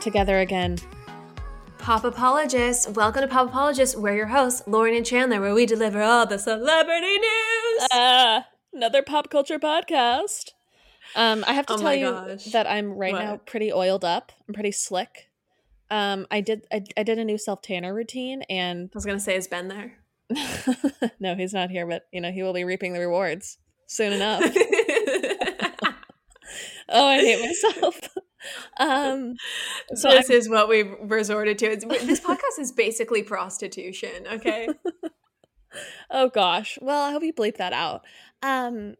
together again. Pop Apologists. Welcome to Pop Apologists. We're your hosts, Lauren and Chandler, where we deliver all the celebrity news. Uh, another pop culture podcast. Um, I have to Oh tell you gosh. that I'm right now pretty oiled up. I'm pretty slick. Um, I did I, I did a new self tanner routine, and I was gonna say, is Ben there? no, he's not here, but you know he will be reaping the rewards soon enough. oh, I hate myself. um, so this is what we've resorted to. It's, this podcast is basically prostitution. Okay. oh gosh. Well, I hope you bleep that out. Um,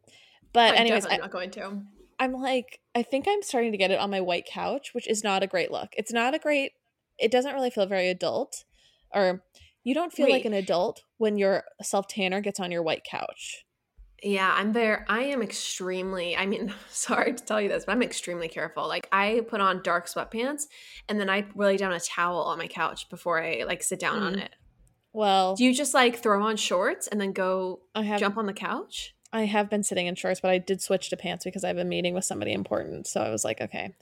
but I'm anyways, definitely I, not going to. I'm like, I think I'm starting to get it on my white couch, which is not a great look. It's not a great. It doesn't really feel very adult, or you don't feel like an adult when your self tanner gets on your white couch. Yeah, I'm there. I am extremely, I mean, sorry to tell you this, but I'm extremely careful. Like I put on dark sweatpants and then I lay down a towel on my couch before I like sit down on Mm. it. Well, Do you just like throw on shorts and then go I have jump on the couch? I have been sitting in shorts, but I did switch to pants because I have a meeting with somebody important. So I was like, okay.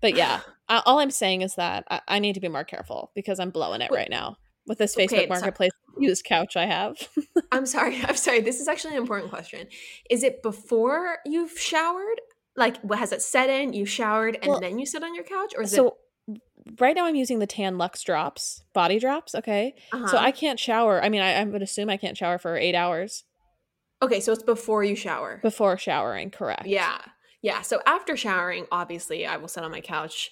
But yeah, all I'm saying is that I, I need to be more careful because I'm blowing it Wait. right now with this Okay, Facebook so- Marketplace used couch I have. I'm sorry. I'm sorry. This is actually an important question. Is it before you've showered? Like, what has it set in? You showered and Well, then you sit on your couch, or is so right now I'm using the Tan-Luxe drops, body drops. Okay. it? uh So I can't shower. I mean, I, I would assume I can't shower for eight hours okay. So it's before you shower. before showering, correct? Yeah. Yeah. So after showering, obviously, I will sit on my couch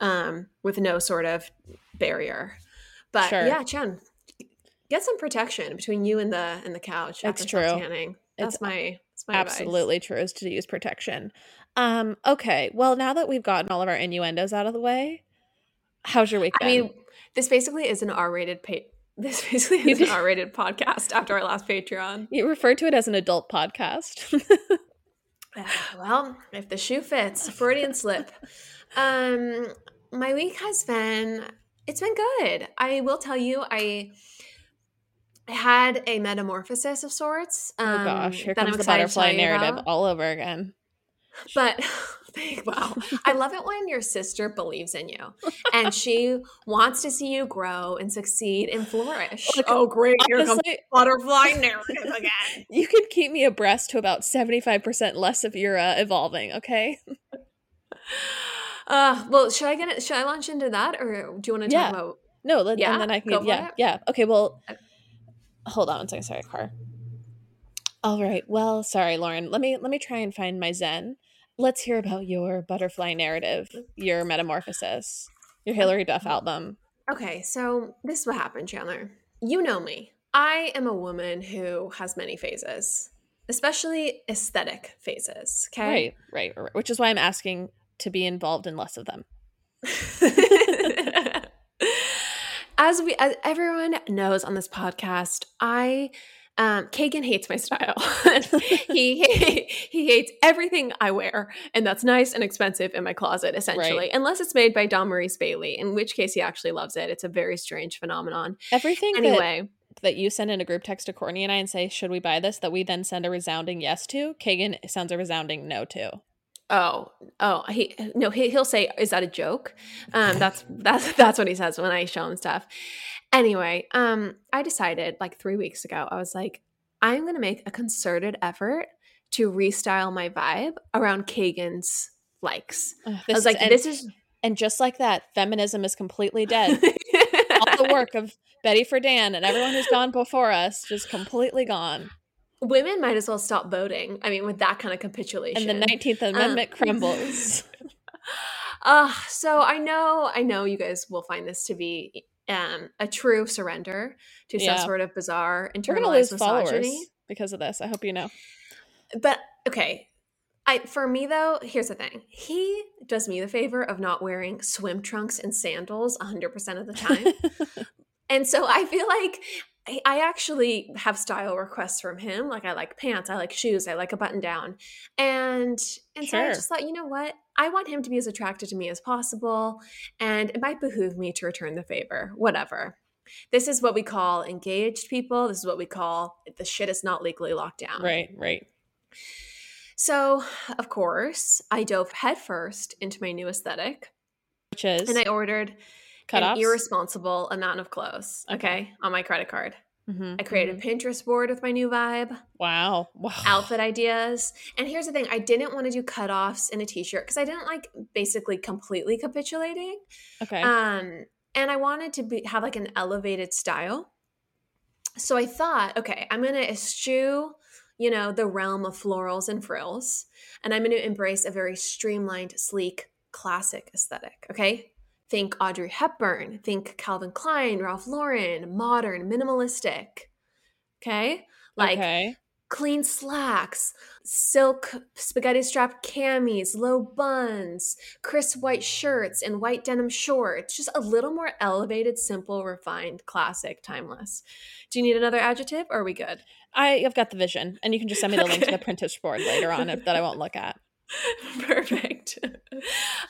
um, with no sort of barrier. But Sure. yeah, Chen, get some protection between you and the and the couch. After true. self-tanning. That's It's my that's my advice. Absolutely true is to use protection. Um, okay. Well, now that we've gotten all of our innuendos out of the way, how's your week I mean, this basically is an R-rated pa- This basically is an R-rated podcast after our last Patreon. you referred to it as an adult podcast. well, if the shoe fits, Freudian slip. Um, my week has been it's been good. I will tell you, I had a metamorphosis of sorts. Um, oh gosh, here comes I'm the butterfly narrative about. all over again. But wow, I love it when your sister believes in you and she wants to see you grow and succeed and flourish. Look, oh, great! Here comes Honestly, butterfly narrative again. you can keep me abreast to about 75% less of your uh, evolving, okay? Uh, well, should I get it? Should I launch into that, or do you want to Yeah. talk about? No, let, Yeah? and then I can Go give, for yeah, it? yeah. Okay, well, hold on one second. Sorry, car. All right. Well, sorry, Lauren. Let me let me try and find my zen. Let's hear about your butterfly narrative, your metamorphosis, your Hilary Duff album. Okay, so this is what happened, Chandler. You know me. I am a woman who has many phases, especially aesthetic phases. Okay. Right, right, right. Which is why I'm asking to be involved in less of them. as we as everyone knows on this podcast, I um Kagan hates my style. he he hates everything I wear, and that's nice and expensive in my closet, essentially. Right. Unless it's made by Don Maurice Bailey, in which case he actually loves it. It's a very strange phenomenon. Everything that, Anyway, that you send in a group text to Courtney and I and say, should we buy this? That we then send a resounding yes to. Kagan sounds a resounding no to. Oh oh he no he, he'll say, "Is that a joke?" Um, that's that's that's what he says when I show him stuff. Anyway, um, I decided like three weeks ago, I was like, I'm gonna make a concerted effort to restyle my vibe around Kagan's likes. I was like, and, this is and just like that, feminism is completely dead. All the work of Betty Friedan and everyone who's gone before us just completely gone. Women might as well stop voting. I mean, with that kind of capitulation. And the 19th Amendment crumbles. Uh, so I know, I know you guys will find this to be um, a true surrender to Yeah. some sort of bizarre We're going to lose internalized misogyny. because of this. I hope you know. But okay, I for me though, here's the thing. He does me the favor of not wearing swim trunks and sandals 100% of the time. and so I feel like I- I actually have style requests from him. Like I like pants, I like shoes, I like a button down. And and so I just thought, you know what? I want him to be as attracted to me as possible. And it might behoove me to return the favor. Whatever. This is what we call engaged people. This is what we call the shit is not legally locked down. right, right. So, of course, I dove headfirst into my new aesthetic. Which is and I ordered cut an irresponsible amount of clothes. Okay. On my credit card. Mhm, I created mhm. a Pinterest board with my new vibe, Wow. Wow. outfit ideas. And here's the thing I didn't want to do cutoffs in a t shirt because I didn't like basically completely capitulating. Okay. Um, and I wanted to be, have like an elevated style. So I thought, okay, I'm going to eschew, you know, the realm of florals and frills, and I'm going to embrace a very streamlined, sleek, classic aesthetic. Okay. Think Audrey Hepburn, think Calvin Klein, Ralph Lauren, modern, minimalistic. Okay. Like okay. clean slacks, silk spaghetti strap camis, low buns, crisp white shirts, and white denim shorts. Just a little more elevated, simple, refined, classic, timeless. Do you need another adjective or are we good? I, I've got the vision, and you can just send me the link to the. Pinterest board later on if, that I won't look at. Perfect.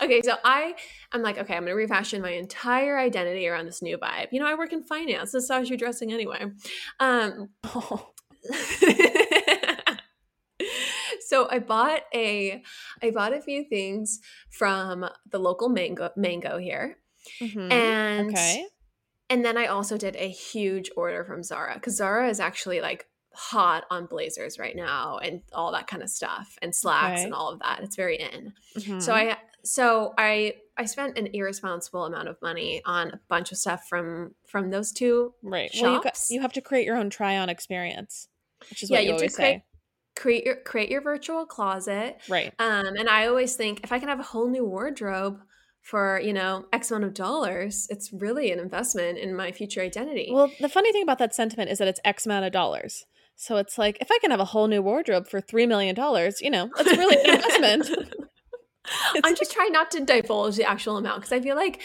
okay, so I I'm like, okay, I'm gonna refashion my entire identity around this new vibe. You know, I work in finance. This is how I should dressing anyway. Um Oh, so I bought a I bought a few things from the local mango mango here. mhm. And okay. and then I also did a huge order from Zara because Zara is actually like hot on blazers right now and all that kind of stuff and slacks Okay. and all of that. It's very in. Mhm. So I so I I spent an irresponsible amount of money on a bunch of stuff from from those two. right. Well, you, got, shops. you have to create your own try on experience, which is Yeah, what you you always say. Create your create your virtual closet. Right. Um, and I always think if I can have a whole new wardrobe for you know X amount of dollars, it's really an investment in my future identity. Well, the funny thing about that sentiment is that it's X amount of dollars. So it's like if I can have a whole new wardrobe for three million dollars, you know, that's really an investment. I'm just trying not to divulge the actual amount because I feel like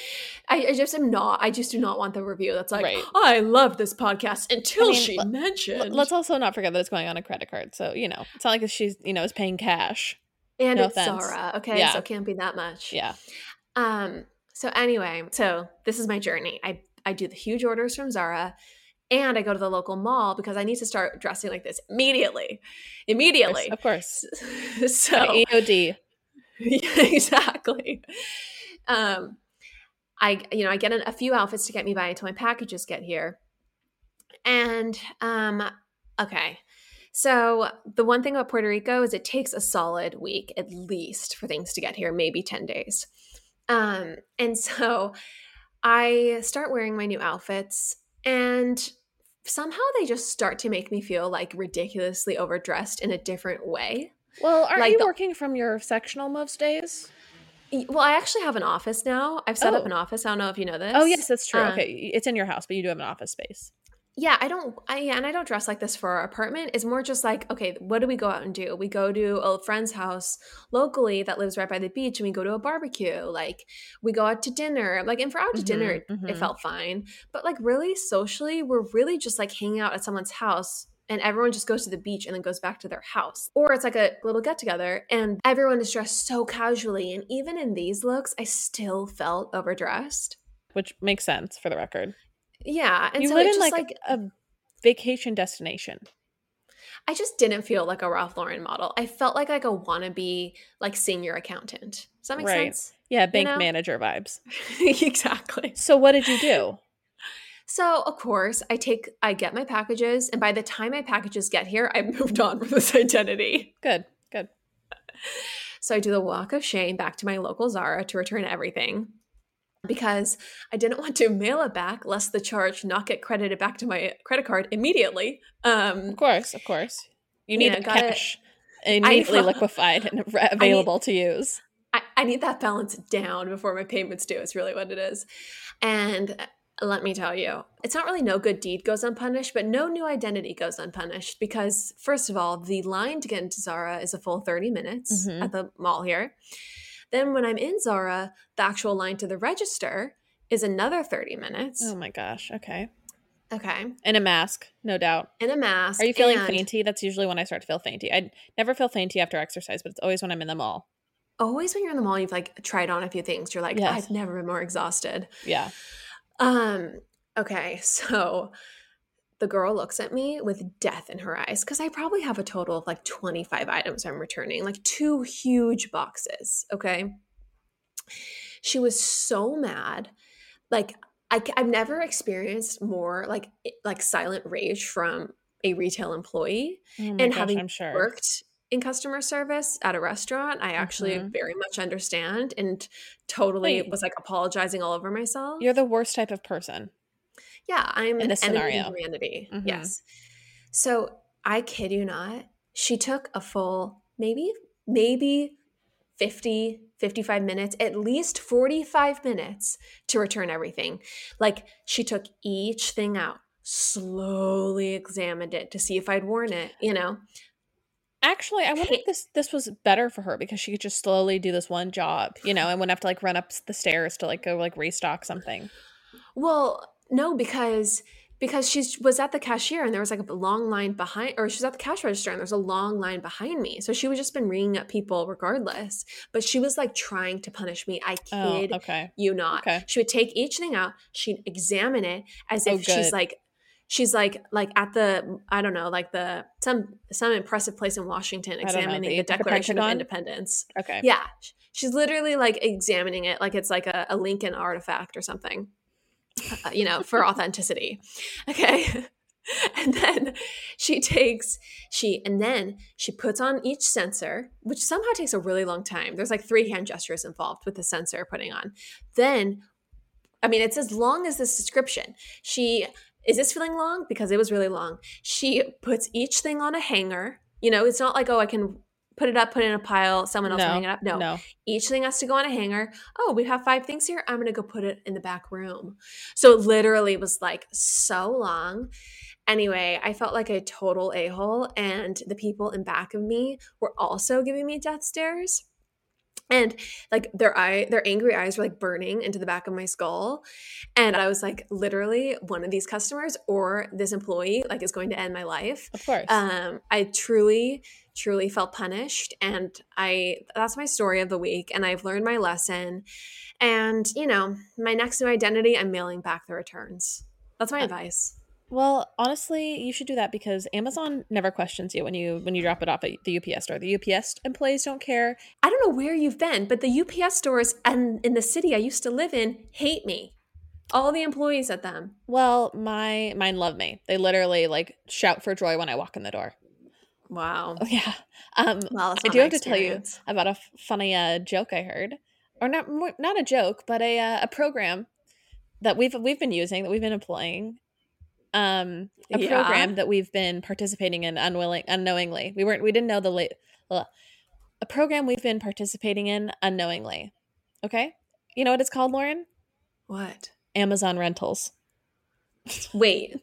I, I just am not. I just do not want the review that's like, Right. I love this podcast until I mean, she let- mentioned. L- Let's also not forget that it's going on a credit card. So, you know, it's not like she's, you know, is paying cash. and no it's offense. Zara, okay, Yeah. so it can't be that much. Yeah. Um. So anyway, so this is my journey. I I do the huge orders from Zara, and I go to the local mall because I need to start dressing like this immediately, immediately. Of course. so By EOD. yeah, exactly. Um, I you know I get an, a few outfits to get me by until my packages get here, and um, okay. So the one thing about Puerto Rico is it takes a solid week at least for things to get here, maybe ten days. Um, and so I start wearing my new outfits, and somehow they just start to make me feel like ridiculously overdressed in a different way. Well, aren't Like you the- working from your sectional most days? Well, I actually have an office now. I've set up Oh. an office. I don't know if you know this. Oh, yes, that's true. Uh, okay. It's in your house, but you do have an office space. Yeah, I don't. I and I don't dress like this for our apartment. It's more just like, okay, what do we go out and do? We go to a friend's house locally that lives right by the beach, and we go to a barbecue. Like we go out to dinner. Like, and for out to Mhm, dinner, it mhm. felt fine. But like, really socially, we're really just like hanging out at someone's house. And everyone just goes to the beach and then goes back to their house. Or it's like a little get together and everyone is dressed so casually. And even in these looks, I still felt overdressed. Which makes sense for the record. Yeah. And you so live it's in just like, like a vacation destination. I just didn't feel like a Ralph Lauren model. I felt like like a wannabe like senior accountant. Does that make Right. sense? Yeah, bank know? manager vibes. exactly. So what did you do? So of course I take I get my packages, and by the time my packages get here, I've moved on from this identity. Good. Good. So I do the walk of shame back to my local Zara to return everything. Because I didn't want to mail it back lest the charge not get credited back to my credit card immediately. Um, Of course, of course. You need Yeah, cash immediately know. liquefied and available to use. I, I need that balance down before my payments due. It's really what it is. And uh, let me tell you, it's not really no good deed goes unpunished, but no new identity goes unpunished because, first of all, the line to get into Zara is a full 30 minutes Mhm. at the mall here. Then when I'm in Zara, the actual line to the register is another 30 minutes. Oh my gosh. Okay. Okay. In a mask, no doubt. In a mask. Are you feeling and fainty? That's usually when I start to feel fainty. I never feel fainty after exercise, but it's always when I'm in the mall. Always when you're in the mall, you've like tried on a few things. You're like, Yes. I've never been more exhausted. Yeah. Um, okay, so the girl looks at me with death in her eyes because I probably have a total of like 25 items I'm returning, like two huge boxes. Okay. She was so mad. Like I, have never experienced more like like silent rage from a retail employee. Oh and gosh, having sure. worked in customer service at a restaurant, I actually Mhm. very much understand and totally Wait. was like apologizing all over myself. You're the worst type of person. Yeah, I'm In an enemy scenario. of humanity. Mhm. Yes. So I kid you not, she took a full maybe, maybe 50, 55 minutes, at least 45 minutes to return everything. Like she took each thing out, slowly examined it to see if I'd worn it, you know? Actually, I wonder if this this was better for her because she could just slowly do this one job, you know, and wouldn't have to like run up the stairs to like go like restock something. Well, no, because because she was at the cashier and there was like a long line behind, or she was at the cash register and there was a long line behind me. So she would just been ringing up people regardless. But she was like trying to punish me. I Oh, kid okay. you not. Okay. She would take each thing out. She'd examine it as Oh, if she's like. She's like like at the I don't know like the some some impressive place in Washington don't know, examining the- the, the Declaration of Independence. Okay. Yeah, she's literally like examining it like it's like a, a Lincoln artifact or something, uh, you know, for authenticity. Okay. And then she takes, she, and then she puts on each sensor, which somehow takes a really long time. There's like three hand gestures involved with the sensor putting on. Then, I mean, it's as long as this description. She, is this feeling long? Because it was really long. She puts each thing on a hanger. You know, it's not like, oh, I can put it up, put it in a pile, someone else No, hang it up. No, No. each thing has to go on a hanger. Oh, we have five things here. I'm going to go put it in the back room. So it literally was like so long. Anyway, I felt like a total a hole, and the people in back of me were also giving me death stares. And like their eye, their angry eyes were like burning into the back of my skull. And I was like, literally, one of these customers or this employee like is going to end my life Of course. um i truly truly felt punished and i that's my story of the week and i've learned my lesson and you know my next new identity i'm mailing back the returns that's my Uh, advice well, honestly, you should do that because Amazon never questions you when you when you drop it off at the UPS store. The UPS employees don't care. i don't know where you've been but the ups stores and in the city i used to live in hate me all the employees at them Well, my mine love me. They literally like shout for joy when I walk in the door. Wow Oh yeah. Um well I do have to tell you about a f- funny uh, joke I heard, or not not a joke, but a uh, a program that we've we've been using that we've been employing. Um, a Yeah. program that we've been participating in unwilling unknowingly. We weren't we didn't know the late uh, a program we've been participating in unknowingly. Okay, you know what it's called, Lauren? what Amazon rentals. wait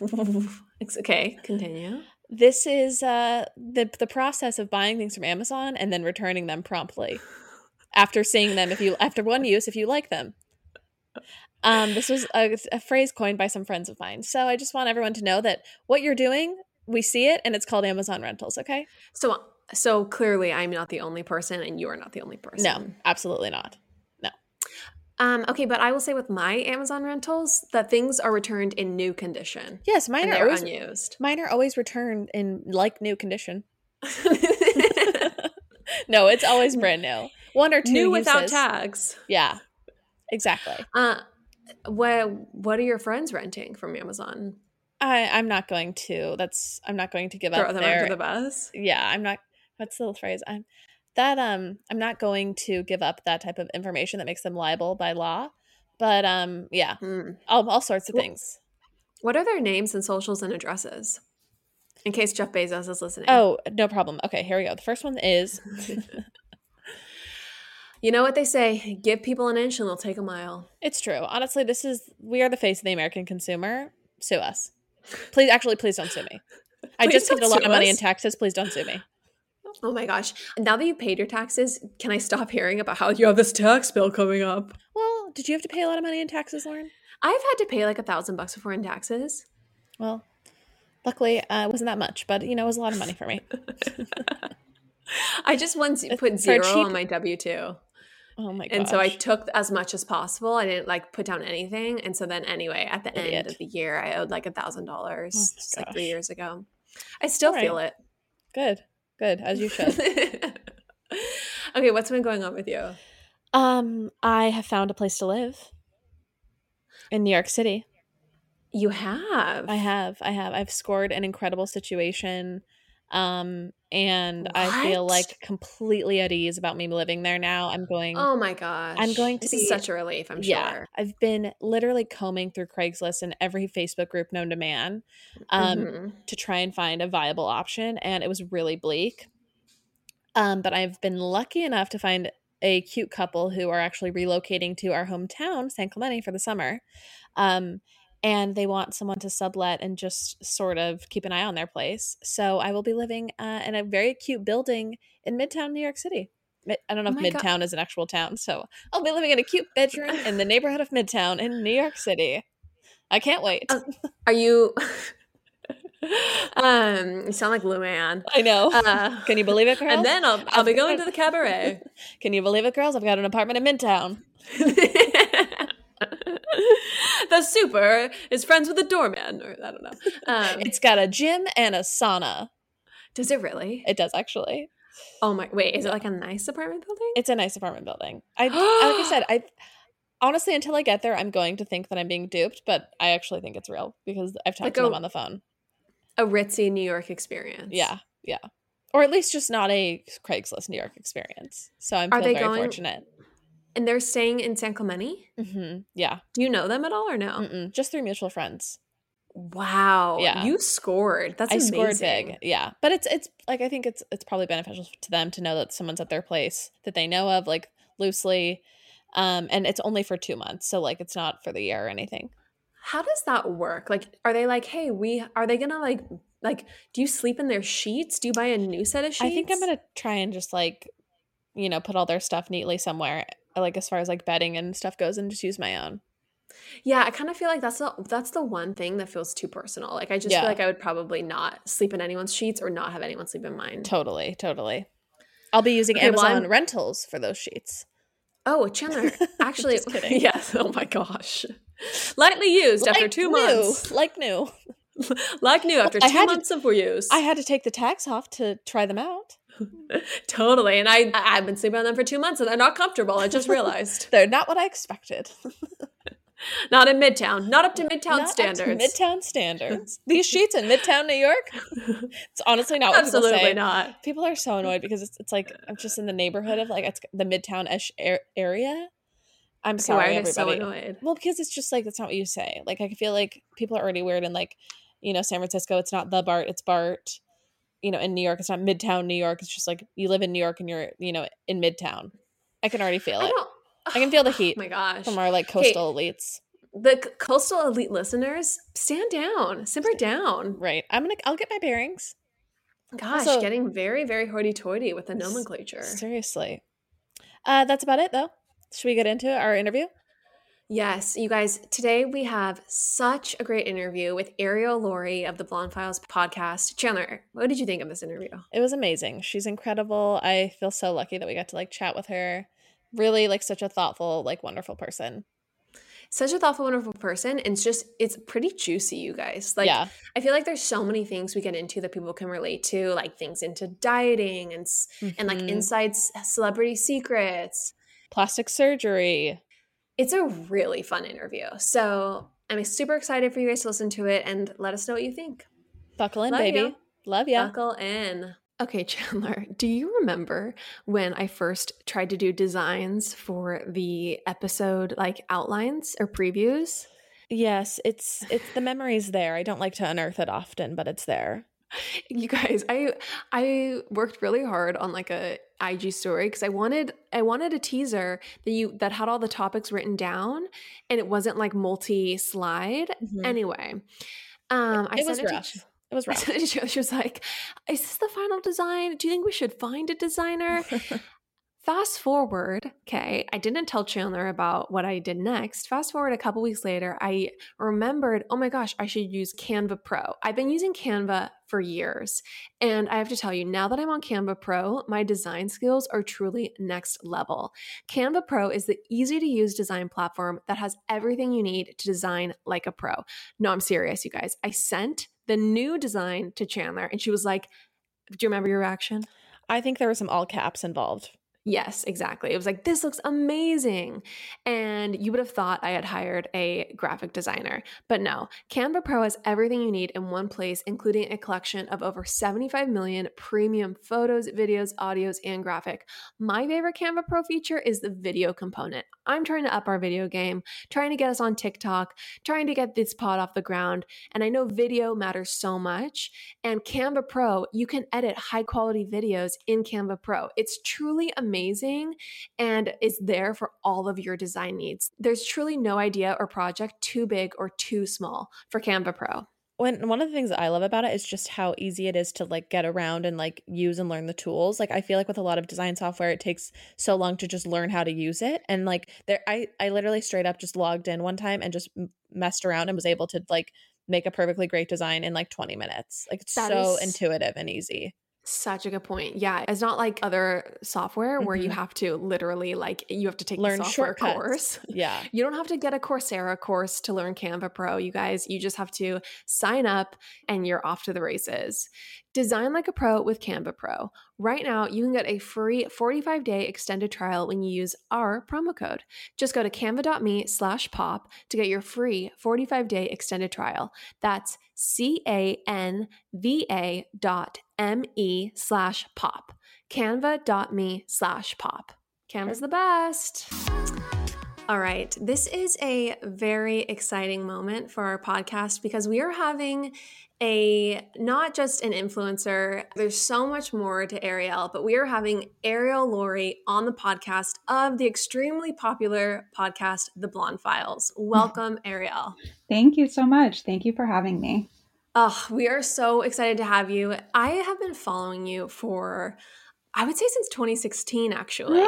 okay continue This is uh, the the process of buying things from Amazon and then returning them promptly after seeing them. If you after one use, if you like them. Um, this was a, a phrase coined by some friends of mine. So I just want everyone to know that what you're doing, we see it, and it's called Amazon rentals. Okay? So so clearly I'm not the only person and you are not the only person. No, absolutely not. Um okay, but I will say with my Amazon rentals that things are returned in new condition Yes, mine are always unused. mine are always returned in like new condition. no, it's always brand new. One or two new without tags. Yeah, exactly. Uh what what are your friends renting from Amazon? I, I'm not going to. That's I'm not going to give Throw up them their. under the bus? yeah, I'm not. What's the phrase? I'm that um. I'm not going to give up that type of information that makes them liable by law. But um, yeah, Hmm. all all sorts of Well- things. What are their names and socials and addresses? In case Jeff Bezos is listening. Oh, no problem. Okay, here we go. The first one is you know what they say, give people an inch and they'll take a mile. it's true. Honestly, this is we are the face of the American consumer. Sue us, please. Actually, please don't sue me. I just paid a lot of money in taxes. Please don't sue me. Oh my gosh. Now that you've paid your taxes, can I stop hearing about how you have this tax bill coming up? Well, did you have to pay a lot of money in taxes, Lauren? I've had to pay like a thousand bucks before in taxes. Well, luckily, uh, it wasn't that much, but you know, it was a lot of money for me. I just once It's put zero cheap- on my W 2. Oh my god! and so I took as much as possible. I didn't like put down anything, and so then anyway, at the end of the year, I owed like a thousand dollars, just like three years ago. I still feel it. good, good, as you should. okay, what's been going on with you? Um, I have found a place to live in New York City. You have. I have. I have. I've scored an incredible situation. Um, and I feel like completely at ease about me living there now. I'm going Oh my gosh. I'm going to This be- such a relief, I'm yeah. sure. I've been literally combing through Craigslist and every Facebook group known to man. Um, Mhm. to try and find a viable option and it was really bleak um, but i've been lucky enough to find a cute couple who are actually relocating to our hometown san clemente for the summer um, and they want someone to sublet and just sort of keep an eye on their place so i will be living uh, in a very cute building in midtown new york city I don't know Oh if my God. Midtown is an actual town, so I'll be living in a cute bedroom in the neighborhood of Midtown in New York City. I can't wait. Uh, Are you um you sound like Luann. I know. Uh, Can you believe it, girls? and then I'll I'll be going to the cabaret. Can you believe it, girls? I've got an apartment in Midtown. the super is friends with the doorman, or I don't know. Um, It's got a gym and a sauna. does it really? It does actually. Oh my! Wait, is it like a nice apartment building? It's a nice apartment building. I like I said, I honestly until I get there, I'm going to think that I'm being duped, but I actually think it's real because I've talked Like to a- them on the phone. a ritzy New York experience. Yeah, yeah, or at least just not a Craigslist New York experience. So I'm Are feel very going- fortunate. And they're staying in San Clemente. hmm Yeah, Do you know them at all or no? Mm-mm. just through mutual friends. Wow. Yeah. You scored. That's I amazing. scored big, yeah. But it's it's like I think it's it's probably beneficial to them to know that someone's at their place that they know of, like loosely, um, and it's only for two months, so like it's not for the year or anything. How does that work? Like, are they like, hey, we are they gonna like like do you sleep in their sheets? Do you buy a new set of sheets? I think I'm gonna try and just like, you know, put all their stuff neatly somewhere, like as far as like bedding and stuff goes, and just use my own. Yeah, I kind of feel like that's the that's the one thing that feels too personal. Like I just Yeah. feel like I would probably not sleep in anyone's sheets or not have anyone sleep in mine. Totally, totally. I'll be using Okay, well, Amazon I'm- rentals for those sheets. Oh, Chandler, actually, kidding. yes. Oh my gosh, lightly used after two new, months, like new. like new after two had to- months of use. I had to take the tags off to try them out. totally, and I I've been sleeping on them for two months and they're not comfortable. I just realized. They're not what I expected. not in Midtown, not up to Midtown Not up to standards. Midtown standards. These sheets in Midtown New York. It's honestly not what people Absolutely say. not. People are so annoyed because it's, it's like I'm just in the neighborhood of like it's the Midtown ish area. I'm why sorry, are they so everybody. annoyed? well, because it's just like that's not what you say. Like I feel like people are already weird in like, you know, San Francisco. It's not the Bart, it's Bart. You know, in New York, it's not Midtown New York. It's just like you live in New York and you're, you know, in Midtown. I can already feel I it. I can feel the heat Oh my gosh. from our like coastal elites. the c- coastal elite listeners, stand down, simper down. Right. I'm gonna. I'll get my bearings. Gosh, Also- getting very, very hoity-toity with the nomenclature. Seriously. Uh, that's about it, though. Should we get into our interview? Yes, you guys, today we have such a great interview with Arielle Lorre of the Blonde Files podcast. Chandler, what did you think of this interview? It was amazing. She's incredible. I feel so lucky that we got to like chat with her. Really, like such a thoughtful, like wonderful person. Such a thoughtful, wonderful person. And it's just, it's pretty juicy, you guys. Like, yeah, I feel like there's so many things we get into that people can relate to, like things into dieting and s and like Mhm. insights, celebrity secrets. plastic surgery. It's a really fun interview. So I'm super excited for you guys to listen to it and let us know what you think. Buckle in, Love baby. you. Love ya. Buckle in. Okay, Chandler, do you remember when I first tried to do designs for the episode like outlines or previews? Yes, it's it's the memories there. I don't like to unearth it often, but it's there. You guys, I I worked really hard on like a IG story because I wanted I wanted a teaser that you that had all the topics written down and it wasn't like multi slide. Mhm. Anyway, um, I it was sent rough. to It was rough. She was like, "Is this the final design? Do you think we should find a designer?" Fast forward, okay, I didn't tell Chandler about what I did next. Fast forward a couple weeks later, I remembered, oh my gosh, I should use Canva Pro. I've been using Canva for years. And I have to tell you, now that I'm on Canva Pro, my design skills are truly next level. Canva Pro is the easy to use design platform that has everything you need to design like a pro. No, I'm serious, you guys. I sent the new design to Chandler and she was like, Do you remember your reaction? I think there were some all caps involved. Yes, exactly. It was like, this looks amazing. And you would have thought I had hired a graphic designer. But no, Canva Pro has everything you need in one place, including a collection of over 75 million premium photos, videos, audios, and graphic. My favorite Canva Pro feature is the video component. I'm trying to up our video game, trying to get us on TikTok, trying to get this pod off the ground. And I know video matters so much. And Canva Pro, you can edit high quality videos in Canva Pro. It's truly amazing amazing and is there for all of your design needs. There's truly no idea or project too big or too small for Canva Pro. When one of the things that I love about it is just how easy it is to like get around and like use and learn the tools. Like I feel like with a lot of design software, it takes so long to just learn how to use it. And like there, I I literally straight up just logged in one time and just messed around and was able to like make a perfectly great design in like 20 minutes. Like it's that so is, intuitive and easy. Such a good point. Yeah, it's not like other software where mm-hmm. you have to literally like you have to take learn the software shortcuts. course. Yeah. You don't have to get a Coursera course to learn Canva Pro, you guys. You just have to sign up and you're off to the races. Design like a pro with Canva Pro. Right now, you can get a free 45-day extended trial when you use our promo code. Just go to canva.me slash pop to get your free 45-day extended trial. That's C-A-N-V-A dot M-E slash pop. Canva.me slash pop. Canva's the best. All right. This is a very exciting moment for our podcast because we are having a not just an influencer. There's so much more to Arielle, but we are having Arielle Lorre on the podcast of the extremely popular podcast, The Blonde Files. Welcome, Arielle. Thank you so much. Thank you for having me. Oh, we are so excited to have you. I have been following you for, I would say, since 2016, actually.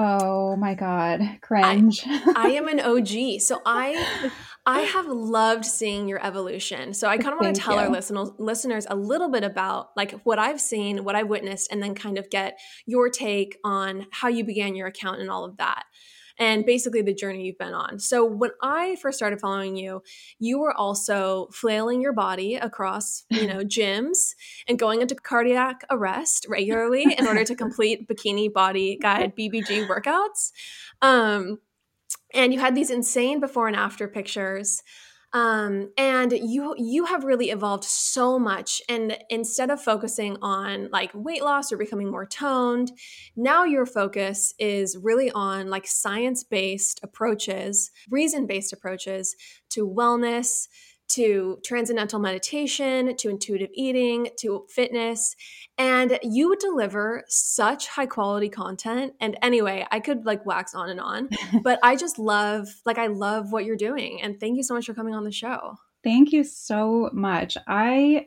Oh my god, cringe. I, I, am an OG. So I I have loved seeing your evolution. So I kind of want to tell you. our listeners listeners a little bit about like what I've seen, what I've witnessed and then kind of get your take on how you began your account and all of that and basically the journey you've been on. So when I first started following you, you were also flailing your body across, you know, gyms and going into cardiac arrest regularly in order to complete bikini body guide BBG workouts. Um, and you had these insane before and after pictures um, and you you have really evolved so much and instead of focusing on like weight loss or becoming more toned now your focus is really on like science-based approaches reason-based approaches to wellness to transcendental meditation, to intuitive eating, to fitness. And you would deliver such high quality content. And anyway, I could like wax on and on, but I just love, like, I love what you're doing. And thank you so much for coming on the show. Thank you so much. I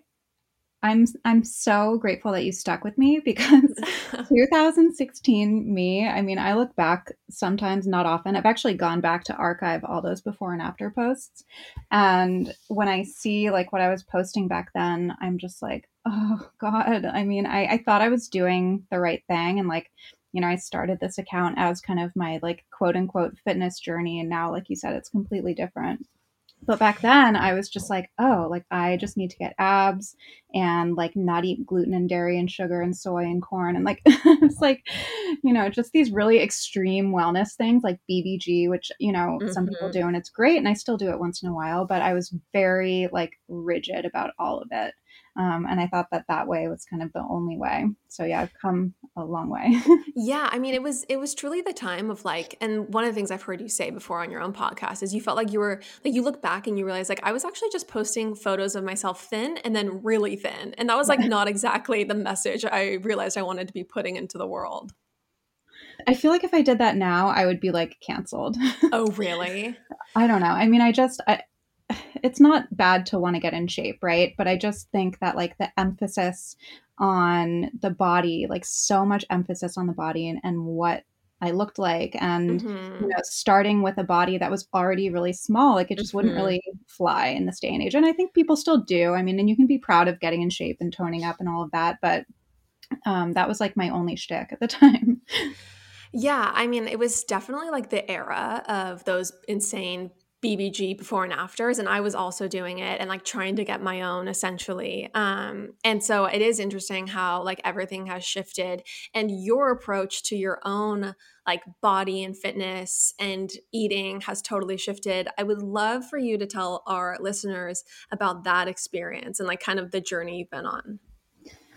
I'm I'm so grateful that you stuck with me because 2016 me, I mean, I look back sometimes, not often. I've actually gone back to archive all those before and after posts. And when I see like what I was posting back then, I'm just like, oh God. I mean, I, I thought I was doing the right thing and like you know, I started this account as kind of my like quote unquote fitness journey. And now, like you said, it's completely different but back then i was just like oh like i just need to get abs and like not eat gluten and dairy and sugar and soy and corn and like it's like you know just these really extreme wellness things like bbg which you know mm-hmm. some people mm-hmm. do and it's great and i still do it once in a while but i was very like rigid about all of it um, and I thought that that way was kind of the only way. So yeah, I've come a long way. yeah, I mean, it was it was truly the time of like, and one of the things I've heard you say before on your own podcast is you felt like you were like you look back and you realize like I was actually just posting photos of myself thin and then really thin, and that was like not exactly the message I realized I wanted to be putting into the world. I feel like if I did that now, I would be like canceled. Oh, really? I don't know. I mean, I just I, it's not bad to want to get in shape, right? But I just think that like the emphasis on the body, like so much emphasis on the body and, and what I looked like and mm-hmm. you know starting with a body that was already really small like it just mm-hmm. wouldn't really fly in this day and age and I think people still do I mean and you can be proud of getting in shape and toning up and all of that but um, that was like my only shtick at the time yeah I mean it was definitely like the era of those insane BBG before and afters, and I was also doing it and like trying to get my own essentially. Um, and so it is interesting how like everything has shifted, and your approach to your own like body and fitness and eating has totally shifted. I would love for you to tell our listeners about that experience and like kind of the journey you've been on.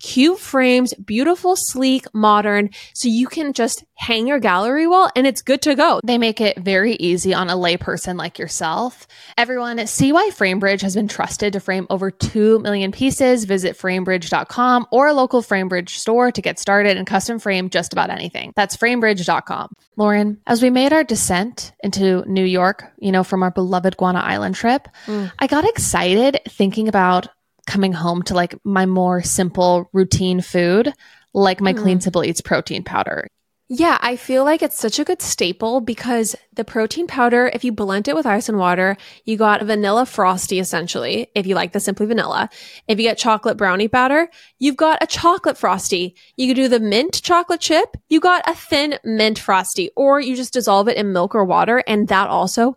cute frames, beautiful, sleek, modern. So you can just hang your gallery wall and it's good to go. They make it very easy on a layperson like yourself. Everyone, see why FrameBridge has been trusted to frame over 2 million pieces. Visit framebridge.com or a local FrameBridge store to get started and custom frame just about anything. That's framebridge.com. Lauren, as we made our descent into New York, you know, from our beloved Guana Island trip, mm. I got excited thinking about coming home to like my more simple routine food, like my mm. Clean Simple Eats protein powder. Yeah, I feel like it's such a good staple because the protein powder, if you blend it with ice and water, you got vanilla frosty essentially, if you like the simply vanilla. If you get chocolate brownie batter, you've got a chocolate frosty. You could do the mint chocolate chip, you got a thin mint frosty, or you just dissolve it in milk or water, and that also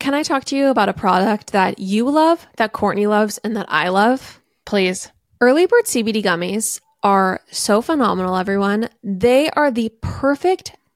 Can I talk to you about a product that you love, that Courtney loves, and that I love? Please. Early Bird CBD gummies are so phenomenal, everyone. They are the perfect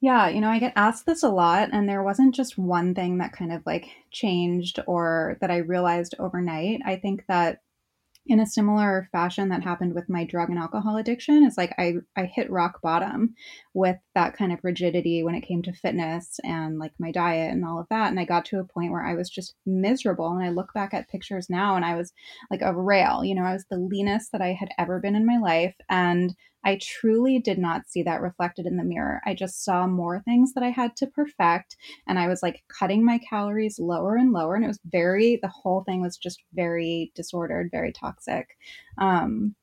Yeah, you know, I get asked this a lot, and there wasn't just one thing that kind of like changed or that I realized overnight. I think that in a similar fashion that happened with my drug and alcohol addiction is like I, I hit rock bottom with that kind of rigidity when it came to fitness and like my diet and all of that and i got to a point where i was just miserable and i look back at pictures now and i was like a rail you know i was the leanest that i had ever been in my life and I truly did not see that reflected in the mirror. I just saw more things that I had to perfect. And I was like cutting my calories lower and lower. And it was very, the whole thing was just very disordered, very toxic. Um,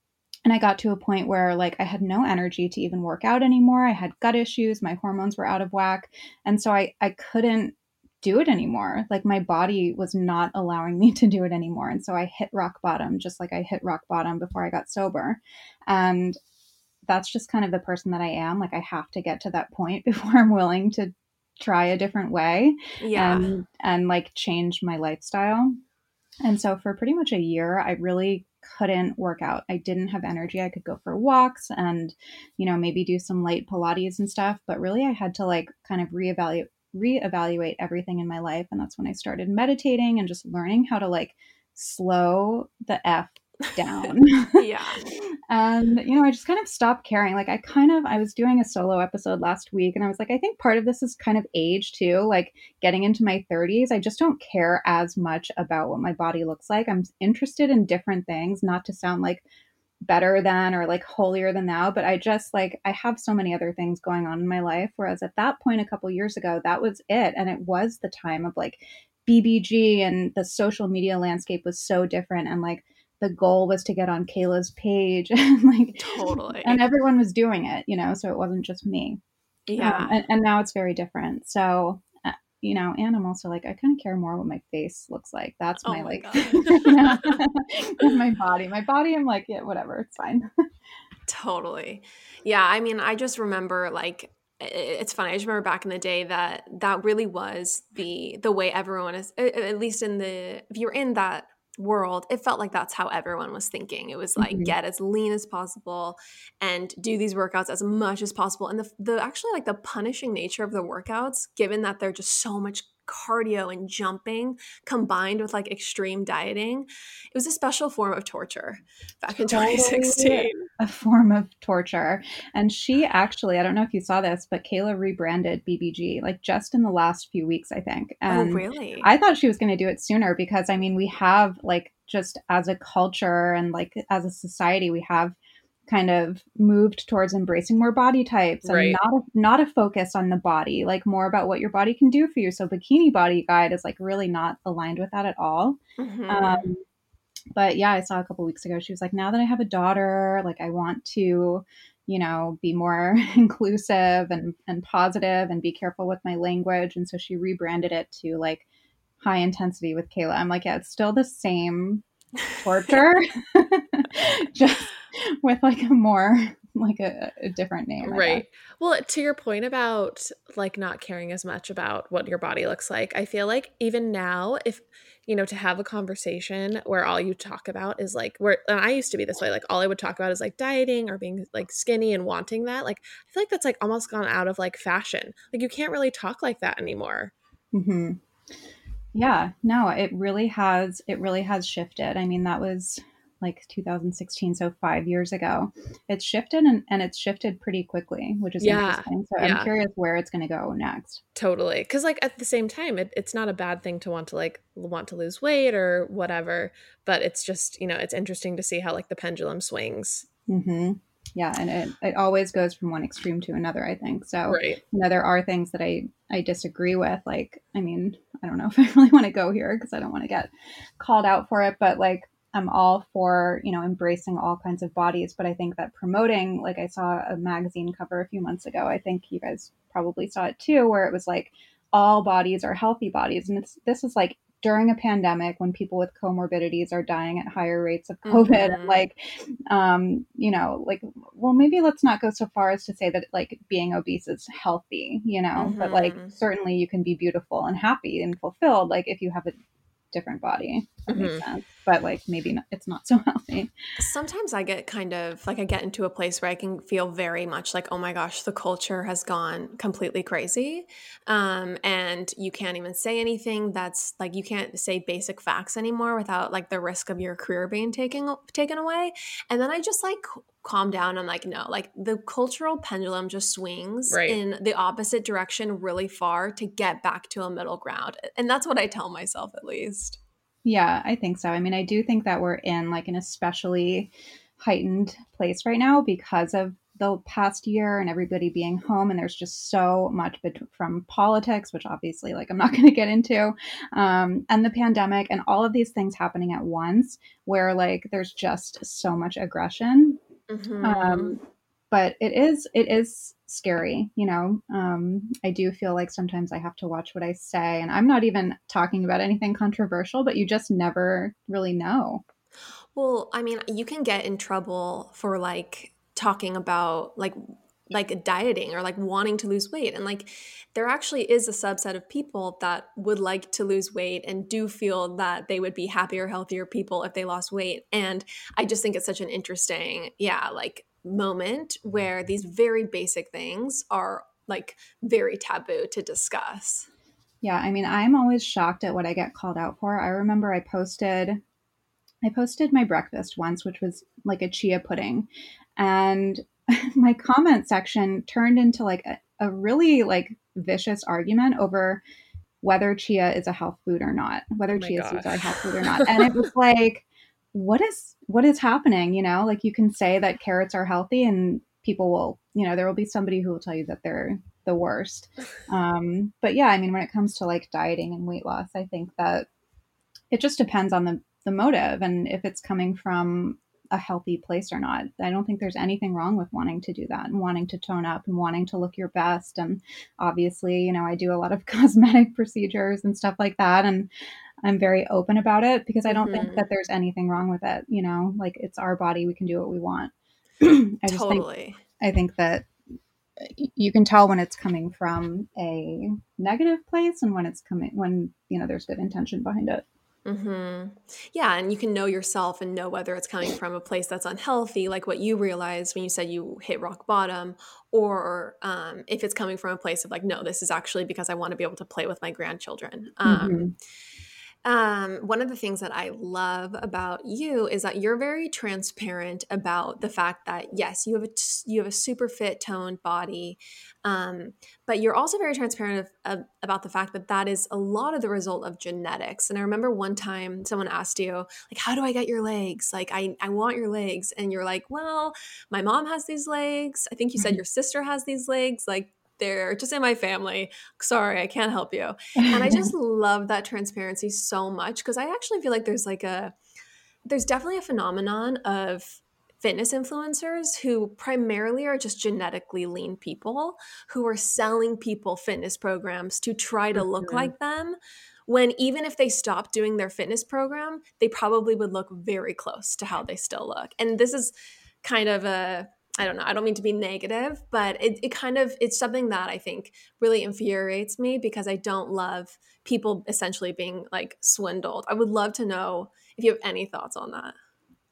and I got to a point where like I had no energy to even work out anymore. I had gut issues, my hormones were out of whack. And so I, I couldn't do it anymore. Like my body was not allowing me to do it anymore. And so I hit rock bottom, just like I hit rock bottom before I got sober. And that's just kind of the person that I am. Like I have to get to that point before I'm willing to try a different way yeah. and and like change my lifestyle. And so for pretty much a year I really couldn't work out. I didn't have energy. I could go for walks and you know maybe do some light pilates and stuff, but really I had to like kind of reevaluate reevaluate everything in my life and that's when I started meditating and just learning how to like slow the f down. yeah. and you know i just kind of stopped caring like i kind of i was doing a solo episode last week and i was like i think part of this is kind of age too like getting into my 30s i just don't care as much about what my body looks like i'm interested in different things not to sound like better than or like holier than thou but i just like i have so many other things going on in my life whereas at that point a couple years ago that was it and it was the time of like bbg and the social media landscape was so different and like the goal was to get on Kayla's page and like totally and everyone was doing it, you know, so it wasn't just me. yeah Um, and, and now it's very different. So, uh, you know, and I'm also like, I kind of care more what my face looks like. That's Oh my, my like, God. you know, than my body. My body, I'm like, yeah, whatever, it's fine. Totally. Yeah, I mean, I just remember like it's funny. I just remember back in the day that that really was the the way everyone is at least in the if you're in that world, it felt like that's how everyone was thinking. It was like Mhm. get as lean as possible and do these workouts as much as possible. And the the actually like the punishing nature of the workouts, given that they're just so much cardio and jumping combined with like extreme dieting, it was a special form of torture back in 2016. a form of torture. And she actually, I don't know if you saw this, but Kayla rebranded BBG like just in the last few weeks, I think. Oh, and oh, really? I thought she was going to do it sooner because I mean, we have like just as a culture and like as a society, we have kind of moved towards embracing more body types and Right. not a, not a focus on the body, like more about what your body can do for you. So bikini body guide is like really not aligned with that at all. Mhm. Um, but yeah, I saw a couple weeks ago. She was like, now that I have a daughter, like I want to, you know, be more inclusive and and positive and be careful with my language. And so she rebranded it to like high intensity with Kayla. I'm like, yeah, it's still the same torture, just with like a more like a, a different name. Right well to your point about like not caring as much about what your body looks like i feel like even now if you know to have a conversation where all you talk about is like where and i used to be this way like all i would talk about is like dieting or being like skinny and wanting that like i feel like that's like almost gone out of like fashion like you can't really talk like that anymore hmm Yeah, no, it really has. It really has shifted. I mean, that was like 2016, so five years ago. It's shifted and, and it's shifted pretty quickly, which is Yeah, interesting. So yeah. I'm curious where it's going to go next. totally because like at the same time it, it's not a bad thing to want to like want to lose weight or whatever but it's just you know it's interesting to see how like the pendulum swings hmm Yeah, and it, it always goes from one extreme to another. I think so. right you know there are things that i i disagree with like i mean i don't know if i really want to go here because i don't want to get called out for it but like i'm all for you know embracing all kinds of bodies but i think that promoting like i saw a magazine cover a few months ago i think you guys probably saw it too where it was like all bodies are healthy bodies and it's this is like during a pandemic when people with comorbidities are dying at higher rates of covid Mhm. and like um you know like well maybe let's not go so far as to say that like being obese is healthy you know but like Mhm. certainly you can be beautiful and happy and fulfilled like if you have a different body if that makes sense but like maybe not, it's not so healthy Sometimes I get kind of like I get into a place where I can feel very much like, oh my gosh, the culture has gone completely crazy. Um, and you can't even say anything that's like you can't say basic facts anymore without like the risk of your career being taken taken away. And then I just like calm down. I'm like, no, like the cultural pendulum just swings Right. in the opposite direction really far to get back to a middle ground. And that's what I tell myself at least. Yeah, I think so. I mean, I do think that we're in like an especially heightened place right now because of the past year and everybody being home and there's just so much bet- from politics which obviously like i'm not going to get into um, and the pandemic and all of these things happening at once where like there's just so much aggression Mhm. um, but it is it is scary you know? Um, i do feel like sometimes i have to watch what i say and i'm not even talking about anything controversial but you just never really know. Well, I mean, you can get in trouble for like talking about like like dieting or like wanting to lose weight and like there actually is a subset of people that would like to lose weight and do feel that they would be happier healthier people if they lost weight and i just think it's such an interesting yeah like moment where these very basic things are like very taboo to discuss Yeah, I mean, I'm always shocked at what I get called out for. I remember I posted, I posted my breakfast once, which was like a chia pudding, and my comment section turned into like a, a really like vicious argument over whether chia is a health food or not, whether Oh chia God. seeds are a health food or not. And it was like, what is what is happening? You know, like you can say that carrots are healthy and people will, you know, there will be somebody who will tell you that they're the worst. Um, but yeah, I mean, when it comes to like dieting and weight loss, I think that it just depends on the the motive and if it's coming from a healthy place or not. I don't think there's anything wrong with wanting to do that and wanting to tone up and wanting to look your best. And obviously, you know, I do a lot of cosmetic procedures and stuff like that. And I'm very open about it because I don't think Mhm. that there's anything wrong with it. You know, like it's our body, we can do what we want. I just think totally. I think that you can tell when it's coming from a negative place and when it's coming when you know there's good intention behind it. Hmm Yeah, and you can know yourself and know whether it's coming from a place that's unhealthy, like what you realized when you said you hit rock bottom, or um, if it's coming from a place of like, no, this is actually because I want to be able to play with my grandchildren. Um, Mhm. Um, one of the things that I love about you is that you're very transparent about the fact that yes, you have a t- you have a super fit, toned body, um, but you're also very transparent of, of- about the fact that that is a lot of the result of genetics. And I remember one time someone asked you like, "How do I get your legs? Like, I I want your legs," and you're like, "Well, my mom has these legs. I think you said your sister has these legs. Like." They're just in my family. Sorry, I can't help you and i just love that transparency so much because i actually feel like there's like a there's definitely a phenomenon of fitness influencers who primarily are just genetically lean people who are selling people fitness programs to try to look Mhm. like them when even if they stopped doing their fitness program they probably would look very close to how they still look and this is kind of a I don't know. I don't mean to be negative, but it, it kind of it's something that I think really infuriates me because I don't love people essentially being like swindled. I would love to know if you have any thoughts on that.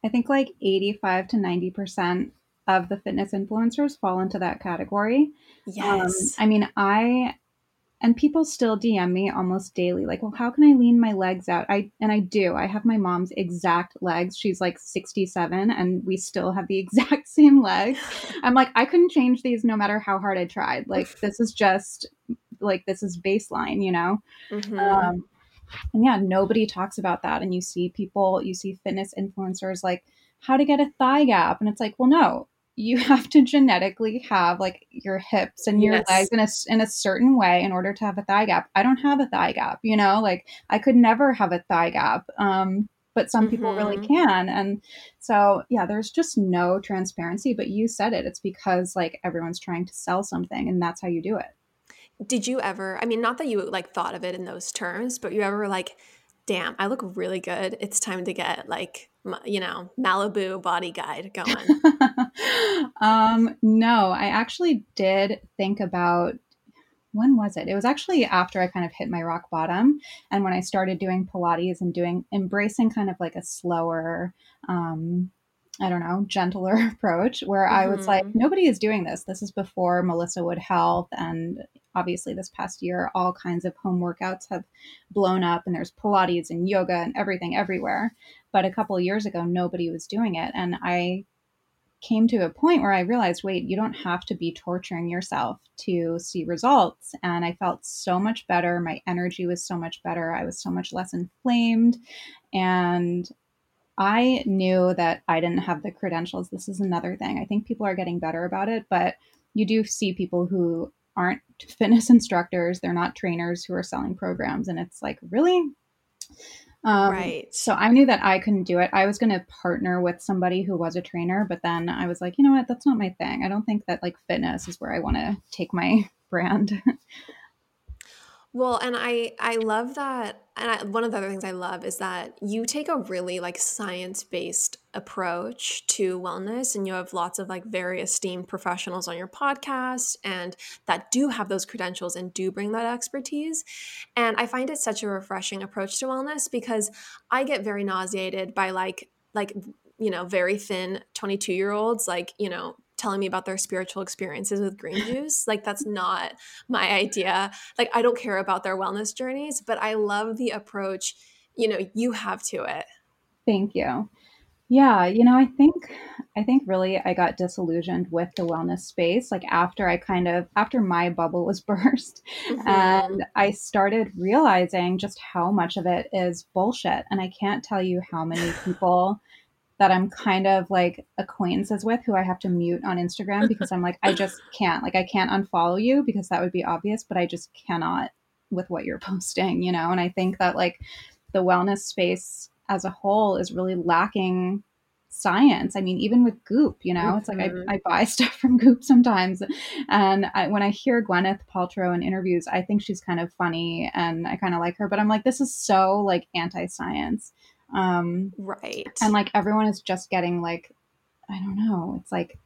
I think like 85 to 90% of the fitness influencers fall into that category. Yes. Um, I mean, I and people still DM me almost daily, like, well, how can I lean my legs out? I and I do. I have my mom's exact legs. She's like 67 and we still have the exact same legs. I'm like, I couldn't change these no matter how hard I tried. Like this is just like this is baseline, you know? Mhm. Um, and yeah, nobody talks about that. And you see people, you see fitness influencers like how to get a thigh gap. And it's like, well, no, you have to genetically have like your hips and your Yes. legs in a, in a certain way in order to have a thigh gap. I don't have a thigh gap, you know, like I could never have a thigh gap. Um, but some people really Mhm. can. And so, yeah, there's just no transparency. But you said it. It's because like everyone's trying to sell something and that's how you do it. Did you ever, I mean, not that you like thought of it in those terms, but you ever like, damn, I look really good. It's time to get like, you know, Malibu body guide going. um, no, I actually did think about when was it? It was actually after I kind of hit my rock bottom and when I started doing Pilates and doing embracing kind of like a slower, um, I don't know, gentler approach where I was like, Mhm. nobody is doing this. This is before Melissa Wood Health and obviously this past year all kinds of home workouts have blown up and there's Pilates and yoga and everything everywhere. But a couple of years ago nobody was doing it and I came to a point where I realized, wait, you don't have to be torturing yourself to see results. And I felt so much better. My energy was so much better. I was so much less inflamed. And I knew that I didn't have the credentials. This is another thing. I think people are getting better about it, but you do see people who aren't fitness instructors, they're not trainers who are selling programs. And it's like, really? Um, Right. So I knew that I couldn't do it. I was going to partner with somebody who was a trainer, but then I was like, you know what? That's not my thing. I don't think that like fitness is where I want to take my brand. Well, and I I love that and I, one of the other things I love is that you take a really like science-based approach to wellness and you have lots of like very esteemed professionals on your podcast and that do have those credentials and do bring that expertise. And I find it such a refreshing approach to wellness because I get very nauseated by like like you know, very thin 22-year-olds like, you know, telling me about their spiritual experiences with green juice. Like that's not my idea. Like I don't care about their wellness journeys, but I love the approach, you know, you have to it. Thank you. Yeah, you know, I think I think really I got disillusioned with the wellness space like after I kind of after my bubble was burst Mhm. and I started realizing just how much of it is bullshit and I can't tell you how many people that I'm kind of like acquaintances with who I have to mute on Instagram because I'm like I just can't like I can't unfollow you because that would be obvious but I just cannot with what you're posting, you know? And I think that like the wellness space as a whole is really lacking science. I mean, even with Goop, you know, it's like I, Mhm. I buy stuff from Goop sometimes. And I, when I hear Gwyneth Paltrow in interviews, I think she's kind of funny and I kind of like her, but I'm like, this is so like anti science. Um, Right. and like everyone is just getting like, I don't know, it's like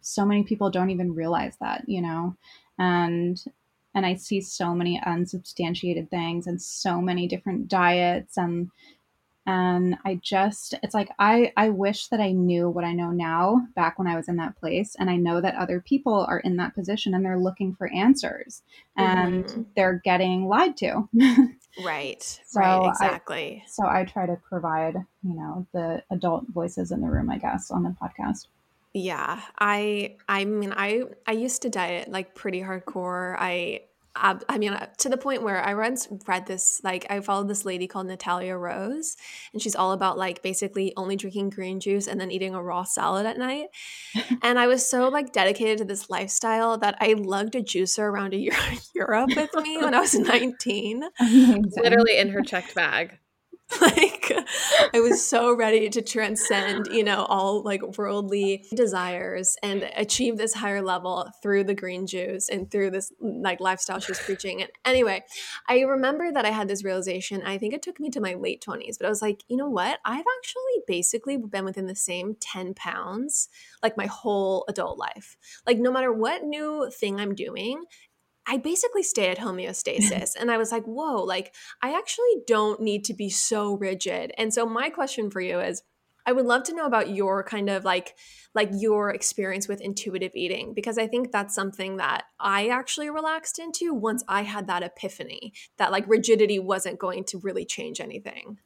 so many people don't even realize that, you know? And and I see so many unsubstantiated things and so many different diets and and I just it's like I I wish that I knew what I know now back when I was in that place and I know that other people are in that position and they're looking for answers and Mhm. they're getting lied to. Right. So right. I- Exactly. so I try to provide, you know, the adult voices in the room, I guess, on the podcast. Yeah, I I mean I I used to diet like pretty hardcore. I I, I mean uh, to the point where I once read this like I followed this lady called Natalia Rose and she's all about like basically only drinking green juice and then eating a raw salad at night. And I was so like dedicated to this lifestyle that I lugged a juicer around to Eu- Europe with me when I was 19. Literally in her checked bag. like i was so ready to transcend you know all like worldly desires and achieve this higher level through the green juice and through this like lifestyle she was preaching. And anyway i remember that i had this realization. I think it took me to my late 20s but i was like you know what? I've actually basically been within the same 10 pounds like my whole adult life. Like no matter what new thing i'm doing I basically stay at homeostasis. and I was like, whoa, like I actually don't need to be so rigid. And so my question for you is I would love to know about your kind of like like your experience with intuitive eating because I think that's something that I actually relaxed into once I had that epiphany that like rigidity wasn't going to really change anything.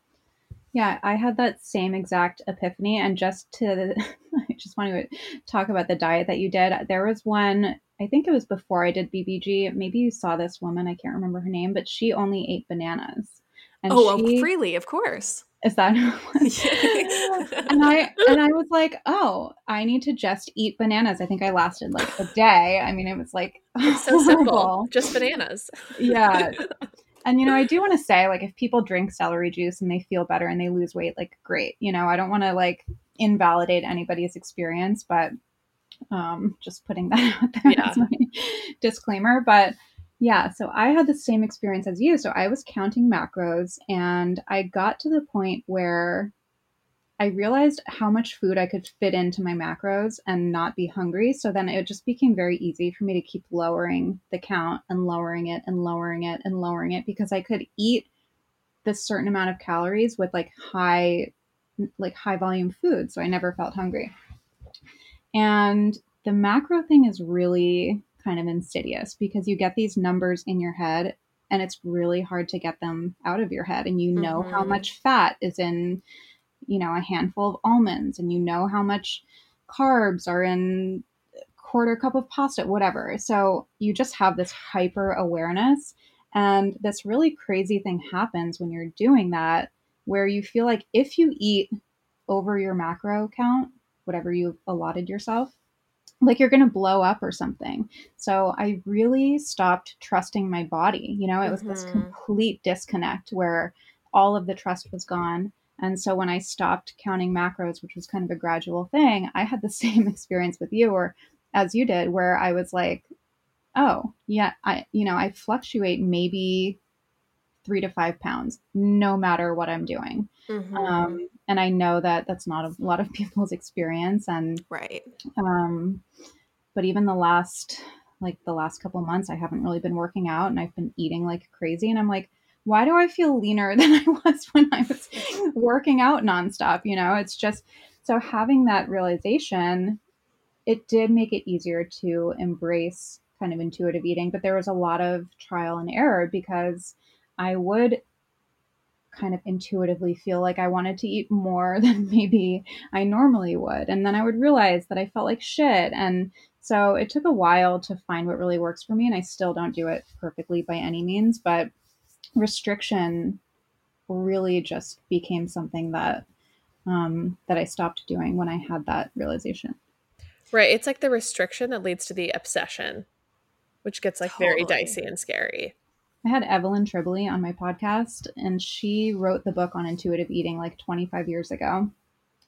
Yeah, I had that same exact epiphany. And just to, I just want to talk about the diet that you did. There was one, I think it was before I did BBG. Maybe you saw this woman, I can't remember her name, but she only ate bananas. And oh, oh well, freely, of course. is that and I and I was like, oh, I need to just eat bananas. I think I lasted like a day. I mean, it was like It's so simple. Just bananas. Yeah. And you know, I do want to say, like, if people drink celery juice and they feel better and they lose weight, like, great. You know, I don't want to like invalidate anybody's experience, but um, just putting that out there Yeah. as my disclaimer. But yeah, so I had the same experience as you. So I was counting macros, and I got to the point where I realized how much food I could fit into my macros and not be hungry. So then it just became very easy for me to keep lowering the count and lowering it and lowering it and lowering it because I could eat this certain amount of calories with like high like high volume food so I never felt hungry. And the macro thing is really kind of insidious because you get these numbers in your head and it's really hard to get them out of your head. And you know how Mhm. much fat is in you know a handful of almonds and you know how much carbs are in a quarter cup of pasta whatever. So you just have this hyper awareness. And this really crazy thing happens when you're doing that where you feel like if you eat over your macro count whatever you've allotted yourself like you're going to blow up or something so i really stopped trusting my body you know it was this Mhm. complete disconnect where all of the trust was gone and so when I stopped counting macros, which was kind of a gradual thing, I had the same experience with you or as you did, where I was like, oh, yeah, I, you know, I fluctuate maybe three to five pounds, no matter what I'm doing. Mhm. Um, and I know that that's not a lot of people's experience. And, right. um, but even the last, like the last couple months, I haven't really been working out and I've been eating like crazy. And I'm like, why do I feel leaner than I was when I was working out nonstop? You know, it's just so having that realization, it did make it easier to embrace kind of intuitive eating, but there was a lot of trial and error because I would kind of intuitively feel like I wanted to eat more than maybe I normally would. And then I would realize that I felt like shit. And so it took a while to find what really works for me. And I still don't do it perfectly by any means, but restriction really just became something that um, that I stopped doing when I had that realization. Right. It's like the restriction that leads to the obsession, which gets like very dicey and scary. I had Evelyn Tribole on my podcast, and she wrote the book on intuitive eating like 25 years ago.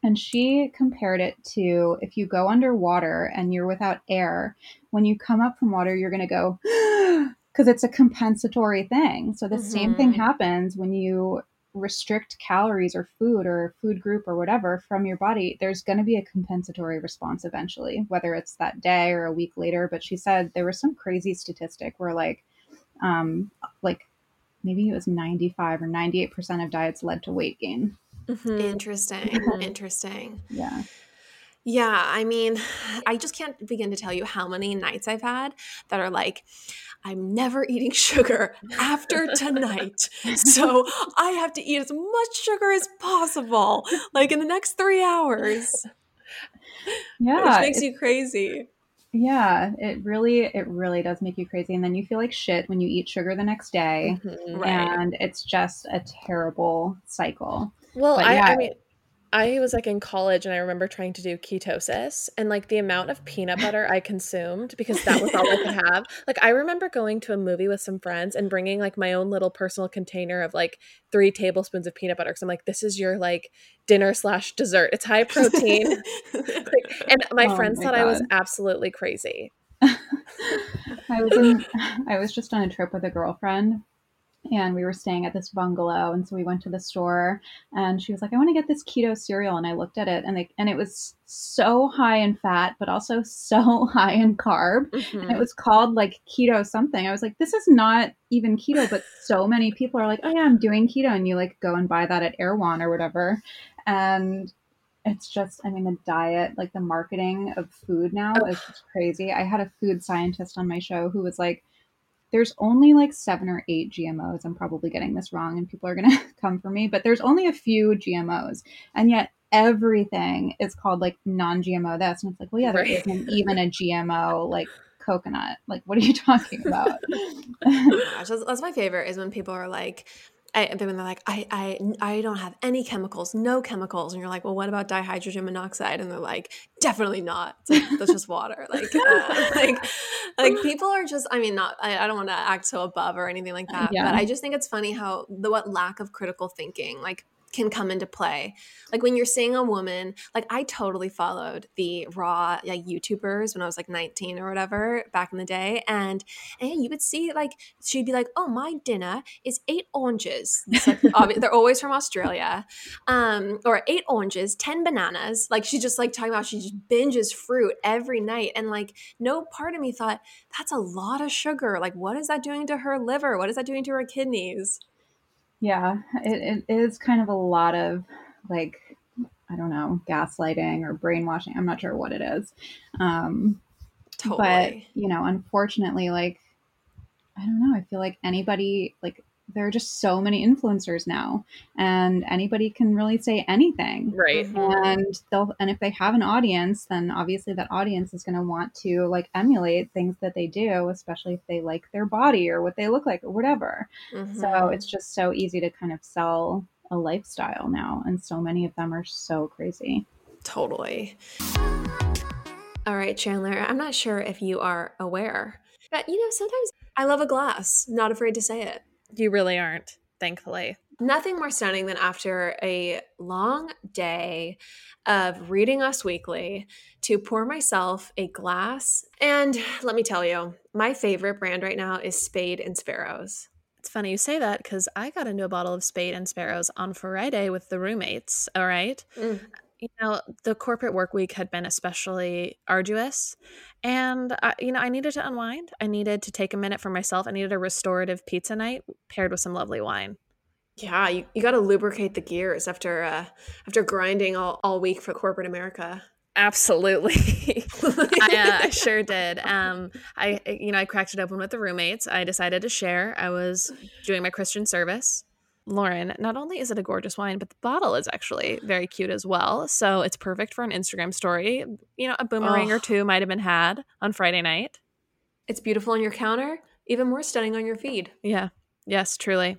And she compared it to if you go underwater and you're without air, when you come up from water, you're going to go, because it's a compensatory thing. So the same thing Mhm. happens when you restrict calories or food or food group or whatever from your body. There's going to be a compensatory response eventually, whether it's that day or a week later. But she said there was some crazy statistic where like, um, like maybe it was 95 or 98% of diets led to weight gain. Mhm. Interesting. Interesting. Yeah. Yeah, I mean, I just can't begin to tell you how many nights I've had that are like, I'm never eating sugar after tonight. So I have to eat as much sugar as possible, like in the next three hours, Yeah. which makes you crazy. Yeah. It really, it really does make you crazy. And then you feel like shit when you eat sugar the next day. Mhm. Right. And it's just a terrible cycle. Well, But I, yeah. I mean, I was like in college and I remember trying to do ketosis and like the amount of peanut butter I consumed because that was all I could have. Like, I remember going to a movie with some friends and bringing like my own little personal container of like three tablespoons of peanut butter. Cause I'm like, this is your like dinner slash dessert. It's high protein. Like, and my Oh friends my thought I was absolutely crazy. I was in, I was just on a trip with a girlfriend and we were staying at this bungalow and so we went to the store and she was like I want to get this keto cereal and I looked at it and they, and it was so high in fat but also so high in carb and it Mhm. was called like keto something. I was like this is not even keto but so many people are like oh yeah I'm doing keto and you like go and buy that at Erewhon or whatever and it's just i mean the diet like the marketing of food now is just crazy i had a food scientist on my show who was like there's only like seven or eight gmos i'm probably getting this wrong and people are going to come for me but there's only a few gmos and yet everything is called like non-gmo this. And it's like well yeah there Right. not even a gmo like coconut. Like what are you talking about? Gosh, that's, that's my favorite is when people are like, I, when they're like, I, I, I don't have any chemicals, no chemicals, and you're like, well, what about dihydrogen monoxide? And they're like, definitely not. Like that's just water. Like, uh, like, like people are just. I mean, not. I, I don't want to act so above or anything like that. Yeah. But I just think it's funny how the what lack of critical thinking like can come into play. Like when you're seeing a woman, like I totally followed the raw like YouTubers when I was like 19 or whatever back in the day, and and you would see like she'd be like, "Oh, my dinner is eight oranges." Like, obvi- they're always from Australia, um, or eight oranges, ten bananas. Like she's just like talking about she just binges fruit every night, and like no part of me thought that's a lot of sugar. Like, what is that doing to her liver? What is that doing to her kidneys? Yeah, it, it is kind of a lot of like, I don't know, gaslighting or brainwashing. I'm not sure what it is. Um, But, you know, unfortunately, like, I don't know, I feel like anybody, like, there are just so many influencers now, and anybody can really say anything. Right. Mhm. And they'll, and if they have an audience, then obviously that audience is going to want to like emulate things that they do, especially if they like their body or what they look like or whatever. So Mhm. it's just so easy to kind of sell a lifestyle now. And so many of them are so crazy. Totally. All right, Chandler, I'm not sure if you are aware, but you know, sometimes I love a glass, not afraid to say it. You really aren't, thankfully. Nothing more stunning than after a long day of reading Us Weekly to pour myself a glass. And let me tell you, my favorite brand right now is Spade and Sparrows. It's funny you say that because I got into a bottle of Spade and Sparrows on Friday with the roommates. All right. Mm. You know, the corporate work week had been especially arduous. And, I, you know, I needed to unwind. I needed to take a minute for myself. I needed a restorative pizza night paired with some lovely wine. Yeah, you, you got to lubricate the gears after uh, after grinding all, all week for corporate America. Absolutely. I, uh, I sure did. Um, I, you know, I cracked it open with the roommates. I decided to share. I was doing my Christian service. Lauren, not only is it a gorgeous wine, but the bottle is actually very cute as well. So it's perfect for an Instagram story. You know, a boomerang oh. or two might have been had on Friday night. It's beautiful on your counter, even more stunning on your feed. Yeah. Yes, truly.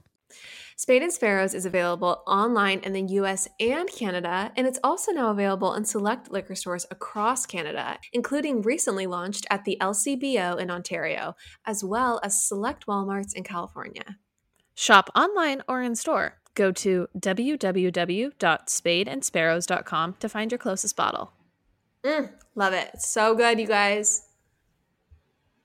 Spade and Sparrows is available online in the US and Canada, and it's also now available in select liquor stores across Canada, including recently launched at the LCBO in Ontario, as well as select Walmarts in California. Shop online or in store. Go to www.spadeandsparrows.com to find your closest bottle. Mm, love it. So good, you guys.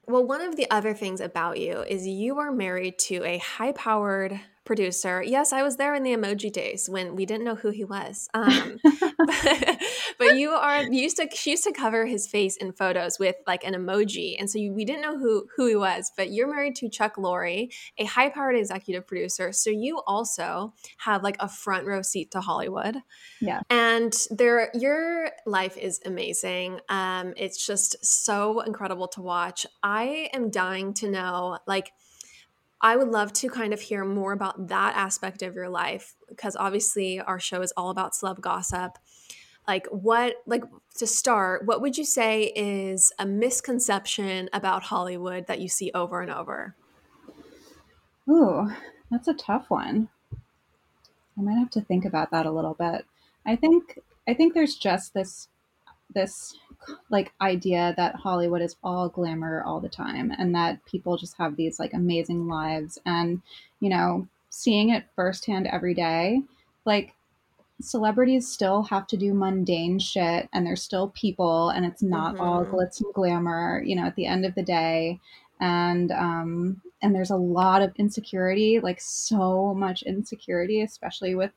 Well, one of the other things about you is you are married to a high powered producer. Yes, I was there in the emoji days when we didn't know who he was. Um, but, but, you are you used to she used to cover his face in photos with like an emoji, and so you, we didn't know who who he was. But you're married to Chuck Lorre, a high powered executive producer. So you also have like a front row seat to Hollywood. Yeah, and there your life is amazing. Um, it's just so incredible to watch. I am dying to know like I would love to kind of hear more about that aspect of your life because obviously our show is all about celeb gossip. Like what like to start, what would you say is a misconception about Hollywood that you see over and over? Ooh, that's a tough one. I might have to think about that a little bit. I think I think there's just this this like idea that Hollywood is all glamour all the time and that people just have these like amazing lives and you know seeing it firsthand every day like celebrities still have to do mundane shit and they're still people and it's not mm-hmm. all glitz and glamour you know at the end of the day and um and there's a lot of insecurity like so much insecurity especially with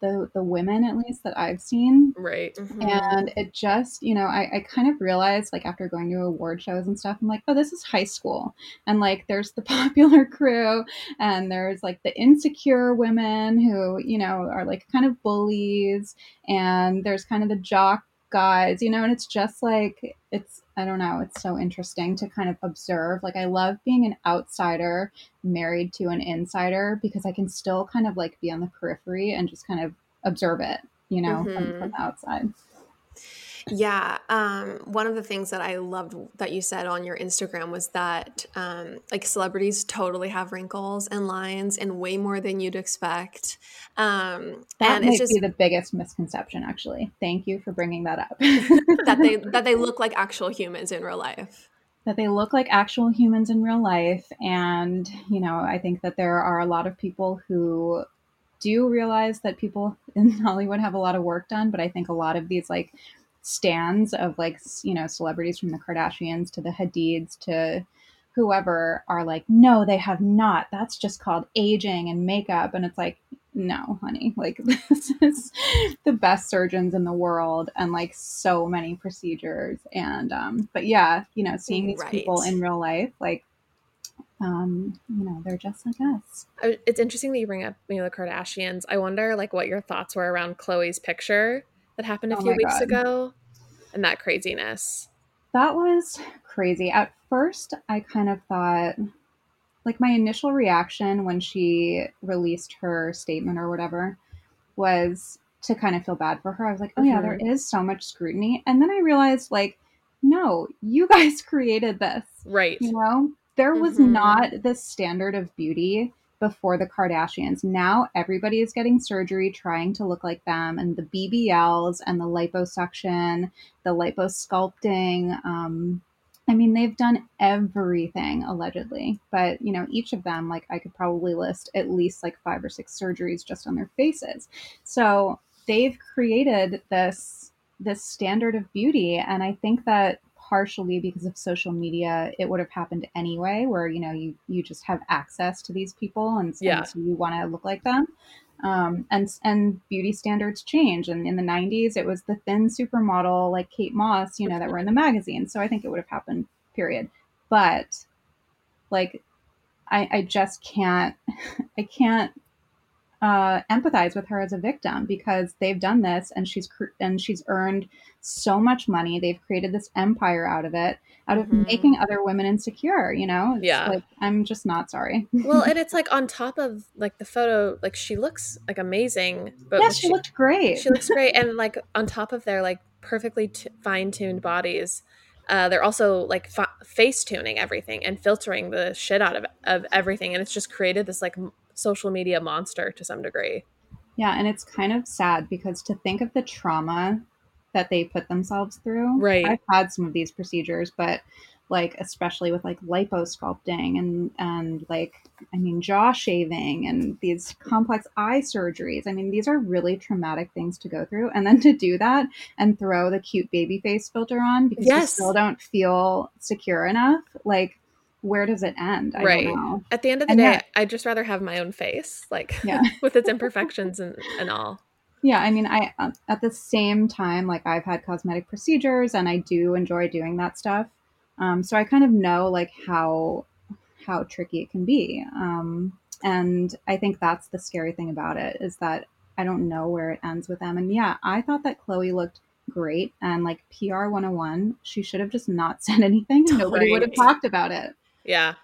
the the women at least that I've seen. Right. Mm-hmm. And it just, you know, I, I kind of realized like after going to award shows and stuff, I'm like, oh, this is high school. And like there's the popular crew and there's like the insecure women who, you know, are like kind of bullies and there's kind of the jock guys, you know, and it's just like it's I don't know, it's so interesting to kind of observe. Like I love being an outsider married to an insider because I can still kind of like be on the periphery and just kind of observe it, you know, mm-hmm. from, from the outside. Yeah. Um, one of the things that I loved that you said on your Instagram was that um, like celebrities totally have wrinkles and lines and way more than you'd expect. Um, that and might it's just, be the biggest misconception, actually. Thank you for bringing that up. that they that they look like actual humans in real life that they look like actual humans in real life and you know i think that there are a lot of people who do realize that people in hollywood have a lot of work done but i think a lot of these like stands of like you know celebrities from the Kardashians to the Hadids to whoever are like no they have not that's just called aging and makeup and it's like no honey like this is the best surgeons in the world and like so many procedures and um but yeah you know seeing these right. people in real life like um, you know, they're just like us. It's interesting that you bring up, you know, the Kardashians. I wonder, like, what your thoughts were around Khloé's picture that happened a oh few weeks God. ago and that craziness. That was crazy. At first, I kind of thought, like, my initial reaction when she released her statement or whatever was to kind of feel bad for her. I was like, oh, mm-hmm. yeah, there mm-hmm. so much scrutiny. And then I realized, like, no, you guys created this. Right. You know, there was mm-hmm. not this standard of beauty before the Kardashians. Now everybody is getting surgery trying to look like them, and the BBLs and the liposuction, the liposculpting. Um, I mean, they've done everything allegedly, but you know, each of them, like I could probably list at least like five or six surgeries just on their faces. So they've created this this standard of beauty, and I think that partially because of social media, it would have happened anyway, where you know you you just have access to these people, and, Yeah. and so you want to look like them. Um, and and beauty standards change, and in the '90s, it was the thin supermodel like Kate Moss, you know, that were in the magazine. So I think it would have happened. Period. But like, I I just can't I can't uh, empathize with her as a victim because they've done this and she's cr- and she's earned so much money. They've created this empire out of it, out of Mhm. making other women insecure. You know, It's Yeah. Like I'm just not sorry. well, and it's like on top of like the photo, like she looks like amazing, but yeah, she, looked great. she looks great, and like on top of their like perfectly t- fine tuned bodies. Uh, they're also like fa- face tuning everything and filtering the shit out of, of everything and it's just created this like m- social media monster to some degree yeah, and it's kind of sad because to think of the trauma that they put themselves through. Right. I've had some of these procedures, but like especially with like liposculpting and and like I mean jaw shaving and these complex eye surgeries. I mean these are really traumatic things to go through, and then to do that and throw the cute baby face filter on because you still don't feel secure enough. Like where does it end? I Right. don't know. at the end of the And day that- i'd just rather have my own face like Yeah. with its imperfections and, and all Yeah, I mean, I um, at the same time, like I've had cosmetic procedures, and I do enjoy doing that stuff. Um, so I kind of know like how how tricky it can be, um, and I think that's the scary thing about it is that I don't know where it ends with them. And yeah, I thought that Khloé looked great, and like PR 101, she should have just not said anything. Nobody would have talked about it. Yeah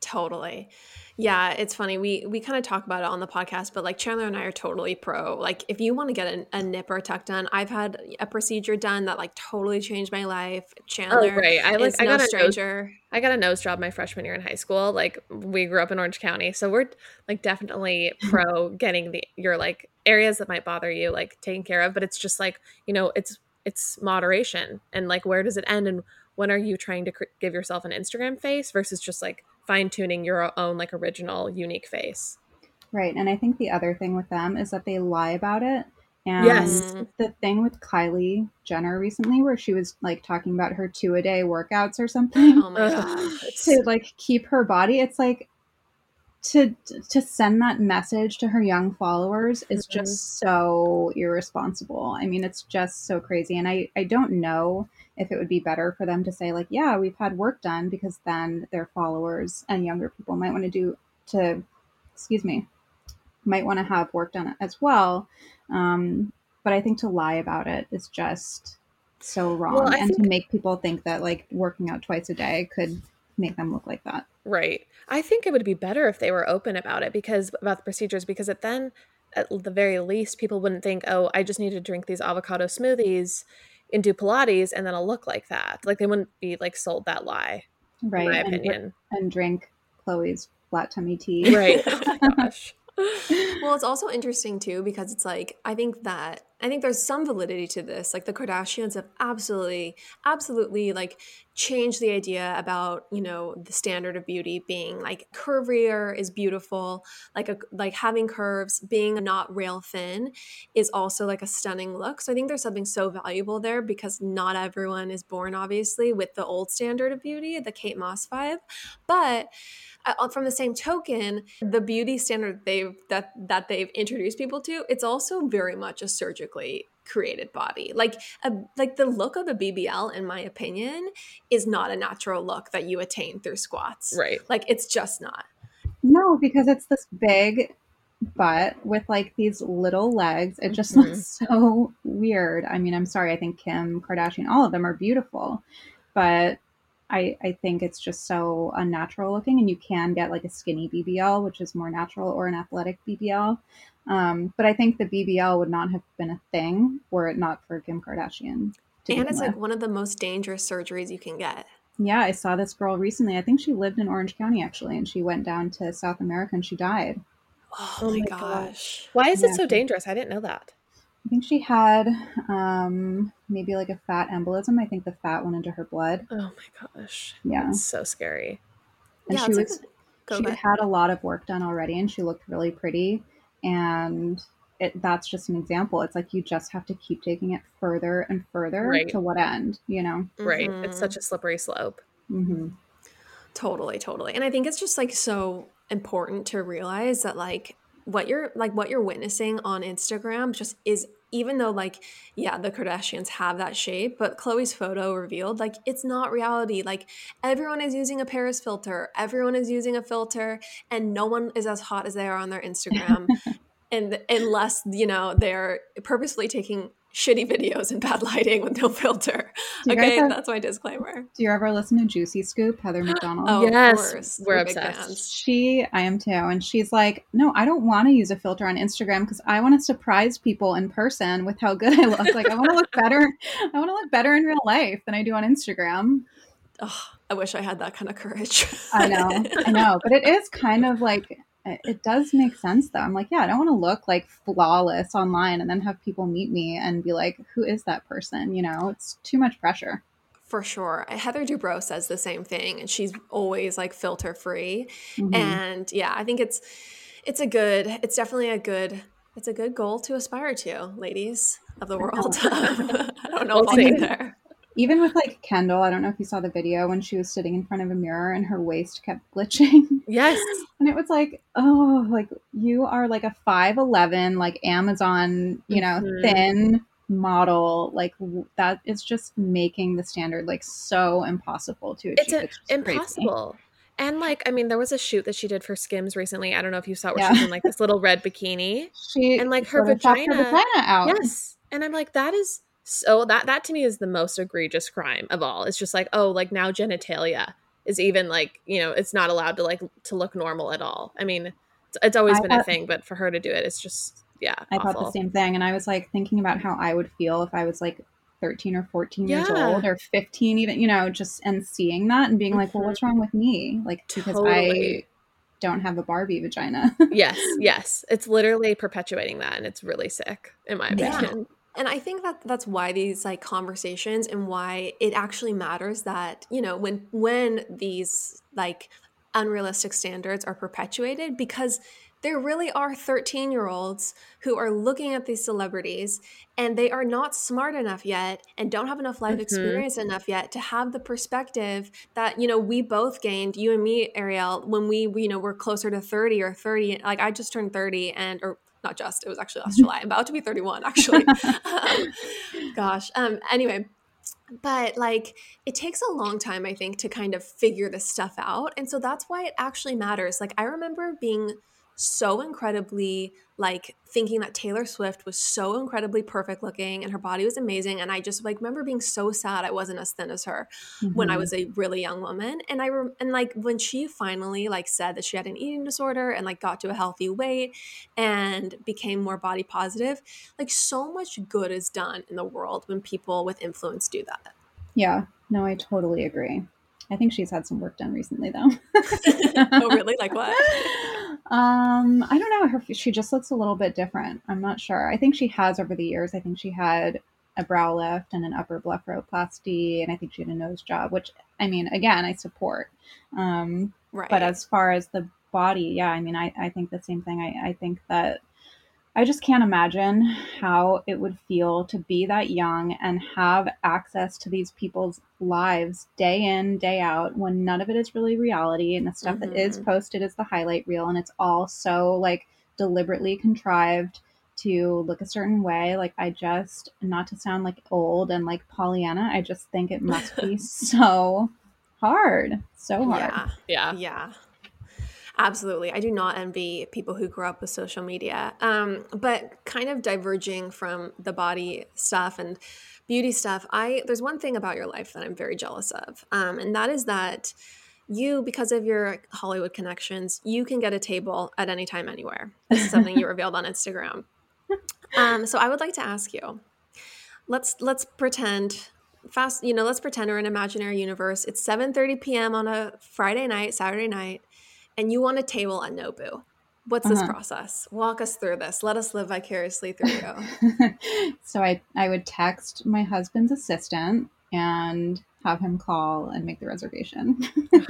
Totally. Yeah, it's funny. We we kind of talk about it on the podcast, but like Chandler and I are totally pro. Like if you want to get a, a nip or a tuck done, I've had a procedure done that like totally changed my life. Oh, Chandler Oh, right. I, like- I no got a nose- stranger. I got a nose job my freshman year in high school. Like we grew up in Orange County, so we're like definitely pro getting the your like areas that might bother you like taken care of. But it's just like you know, it's it's moderation and like where does it end and when are you trying to cr- give yourself an Instagram face versus just like fine tuning your own like original unique face. Right. And I think the other thing with them is that they lie about it. And Yes. the thing with Kylie Jenner recently, where she was like talking about her two a day workouts or something Oh my god. To like keep her body, it's like to to send that message to her young followers is Mhm. just so irresponsible. I mean, it's just so crazy. And I, I don't know if it would be better for them to say, like, yeah, we've had work done because then their followers and younger people might want to do to excuse me, might want to have work done as well. Um, but I think to lie about it is just so wrong. Well, and to make people think that like working out twice a day could make them look like that. Right. I think it would be better if they were open about it because about the procedures because it then at the very least people wouldn't think, "Oh, I just need to drink these avocado smoothies and do pilates and then I'll look like that." Like they wouldn't be like sold that lie, Right. in my and, opinion. and drink Khloé's flat tummy tea. right. Oh my gosh. Well, it's also interesting too because it's like I think that I think there's some validity to this. Like the Kardashians have absolutely, absolutely like changed the idea about you know the standard of beauty being like curvier is beautiful, like a like having curves, being not rail thin is also like a stunning look. So I think there's something so valuable there because not everyone is born obviously with the old standard of beauty, the Kate Moss vibe, but uh, from the same token, the beauty standard they've that that they've introduced people to, it's also very much a surgically created body. Like a like the look of a BBL, in my opinion, is not a natural look that you attain through squats. Right. Like it's just not. No, because it's this big butt with like these little legs. It just Mhm. looks so weird. I mean, I'm sorry. I think Kim Kardashian, all of them are beautiful, but I I think it's just so unnatural looking. And you can get like a skinny BBL, which is more natural, or an athletic BBL. Um, but I think the BBL would not have been a thing were it not for Kim Kardashian. to And it's with. like one of the most dangerous surgeries you can get. Yeah, I saw this girl recently. I think she lived in Orange County actually, and she went down to South America and she died. Oh, Oh my my gosh. Why is Yeah. it so dangerous? I didn't know that. I think she had um, maybe like a fat embolism. I think the fat went into her blood. Oh my gosh. Yeah, It's so scary. and yeah, she was like a- go she back. had a lot of work done already, and she looked really pretty. And it, that's just an example. It's like you just have to keep taking it further and further Right. to what end, you know? Right. Mhm. It's such a slippery slope. hmm Totally, totally. And I think it's just like so important to realize that like what you're like what you're witnessing on Instagram just is even though like yeah, the Kardashians have that shape, but Khloé's photo revealed like it's not reality. Like everyone is using a Paris filter, everyone is using a filter and no one is as hot as they are on their Instagram. and unless, you know, they're purposefully taking shitty videos and bad lighting with no filter. Do you guys Okay, have- that's my disclaimer. Do you ever listen to Juicy Scoop, Heather McDonald? Oh, of Yes, course. we're big obsessed. She, I am too. And she's like, no, I don't want to use a filter on Instagram because I want to surprise people in person with how good I look. Like, I want to look better. I want to look better in real life than I do on Instagram. Ugh, I wish I had that kind of courage. I know, I know. But it is kind of like, it it does make sense though. I'm like, yeah, I don't want to look like flawless online and then have people meet me and be like, who is that person? You know, it's too much pressure. For sure. Heather Dubrow says the same thing and she's always like filter free. Mhm. And yeah, I think it's it's a good it's definitely a good it's a good goal to aspire to, ladies of the world. I don't know if We'll I'll see. get there. Even with like Kendall, I don't know if you saw the video when she was sitting in front of a mirror and her waist kept glitching. Yes. And it was like, oh, like you are like a 5'11, like Amazon, you know, Mhm. thin model. Like w- that is just making the standard like so impossible to achieve. It's a- It's just crazy. Impossible. And like, I mean, there was a shoot that she did for Skims recently. I don't know if you saw it where Yeah. she's in like this little red bikini. She And, like, her vagina- vagina out. Yes. And I'm like, that is so that that to me is the most egregious crime of all. It's just like, oh, like now genitalia is even like, you know, it's not allowed to like to look normal at all. I mean, it's, it's always I been a thing, but for her to do it, it's just yeah, I awful. thought the same thing. And I was like thinking about how I would feel if I was like 13 or 14 years old or 15, even, you know, just and seeing that and being like, well, what's mm-hmm. wrong with me? Like, because I don't have a Barbie vagina. yes, yes. It's literally perpetuating that and it's really sick, in my Yeah. And I think that that's why these like conversations and why it actually matters that, you know, when when these like unrealistic standards are perpetuated because there really are 13 year olds who are looking at these celebrities and they are not smart enough yet and don't have enough life Mhm. experience enough yet to have the perspective that you know we both gained you and me Arielle when we you know were closer to 30 or 30 like i just turned 30 and or not just it was actually last july i'm about to be 31 actually. Um, gosh um anyway but like it takes a long time i think to kind of figure this stuff out and so that's why it actually matters. Like i remember being so incredibly like thinking that taylor swift was so incredibly perfect looking and her body was amazing and i just like remember being so sad i wasn't as thin as her when I Mhm. was a really young woman. And I rem- and like when she finally like said that she had an eating disorder and like got to a healthy weight and became more body positive, like so much good is done in the world when people with influence do that. Yeah, no, I totally agree. I think she's had some work done recently, though. oh, really? Like what? Um, I don't know. Her she just looks a little bit different. I'm not sure. I think she has over the years. I think she had a brow lift and an upper blepharoplasty, and I think she had a nose job. Which I mean, again, I support. Um, Right. but as far as the body, yeah, I mean, I, I think the same thing. I, I think that I just can't imagine how it would feel to be that young and have access to these people's lives day in, day out, when none of it is really reality and the stuff that is Mhm. posted is the highlight reel and it's all so like deliberately contrived to look a certain way. Like I just not to sound like old and like Pollyanna, I just think it must be so hard. So hard. yeah. Yeah. Yeah. Absolutely. I do not envy people who grew up with social media. Um, but kind of diverging from the body stuff and beauty stuff, I there's one thing about your life that I'm very jealous of. Um, and that is that you, because of your Hollywood connections, you can get a table at any time, anywhere. This is something you revealed on Instagram. Um, so I would like to ask you, let's let's pretend fast, you know, let's pretend we're an imaginary universe. It's 7:30 p.m. on a Friday night, Saturday night, and you want a table at Nobu. What's this Uh-huh. process? Walk us through this. Let us live vicariously through you. so I, I would text my husband's assistant and have him call and make the reservation.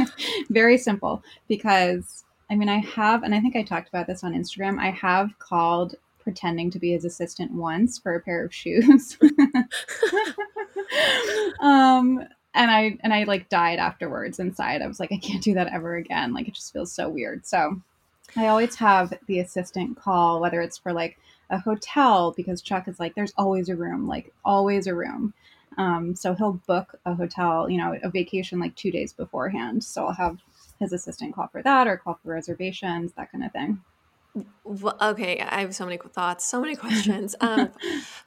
Very simple because I mean, I have, and I think I talked about this on Instagram, I have called pretending to be his assistant once for a pair of shoes. um, and I and I like died afterwards inside. I was like, I can't do that ever again. Like it just feels so weird. So I always have the assistant call, whether it's for like a hotel, because Chuck is like, there's always a room, like always a room. Um, so he'll book a hotel, you know, a vacation like two days beforehand. So I'll have his assistant call for that or call for reservations, that kind of thing. Okay, I have so many thoughts, so many questions. Um,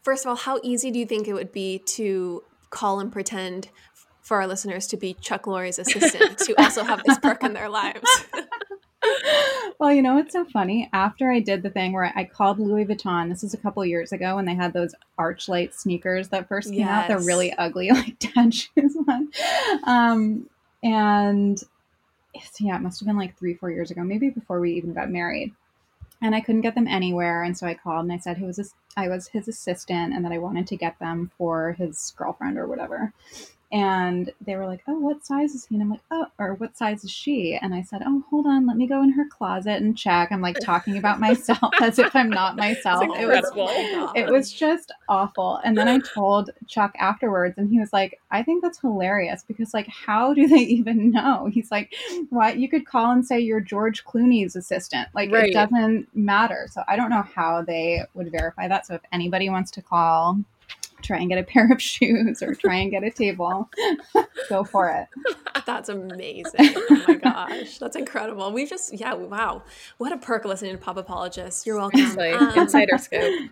first of all, how easy do you think it would be to call and pretend for our listeners to be Chuck Lorre's assistant to also have this perk in their lives? well, you know what's so funny? After I did the thing where I called Louis Vuitton, this was a couple years ago when they had those Archlight sneakers that first came yes. out. They're really ugly, like dad shoes one. Um, and yeah, it must have been like three, four years ago, maybe before we even got married. And I couldn't get them anywhere, and so I called and I said he was his, I was his assistant, and that I wanted to get them for his girlfriend or whatever and they were like, "Oh, what size is he?" And I'm like, "Oh, or what size is she?" And I said, "Oh, hold on, let me go in her closet and check." I'm like talking about myself as if I'm not myself. It was it was just awful. And then I told Chuck afterwards, and he was like, "I think that's hilarious because like, how do they even know?" He's like, "What? You could call and say you're George Clooney's assistant. Like, right. it doesn't matter." So I don't know how they would verify that. So if anybody wants to call try and get a pair of shoes or try and get a table, go for it. That's amazing. Oh my gosh. That's incredible. We just, yeah, wow. What a perk listening to Pop Apologists. You're welcome. Um, Insider scoop.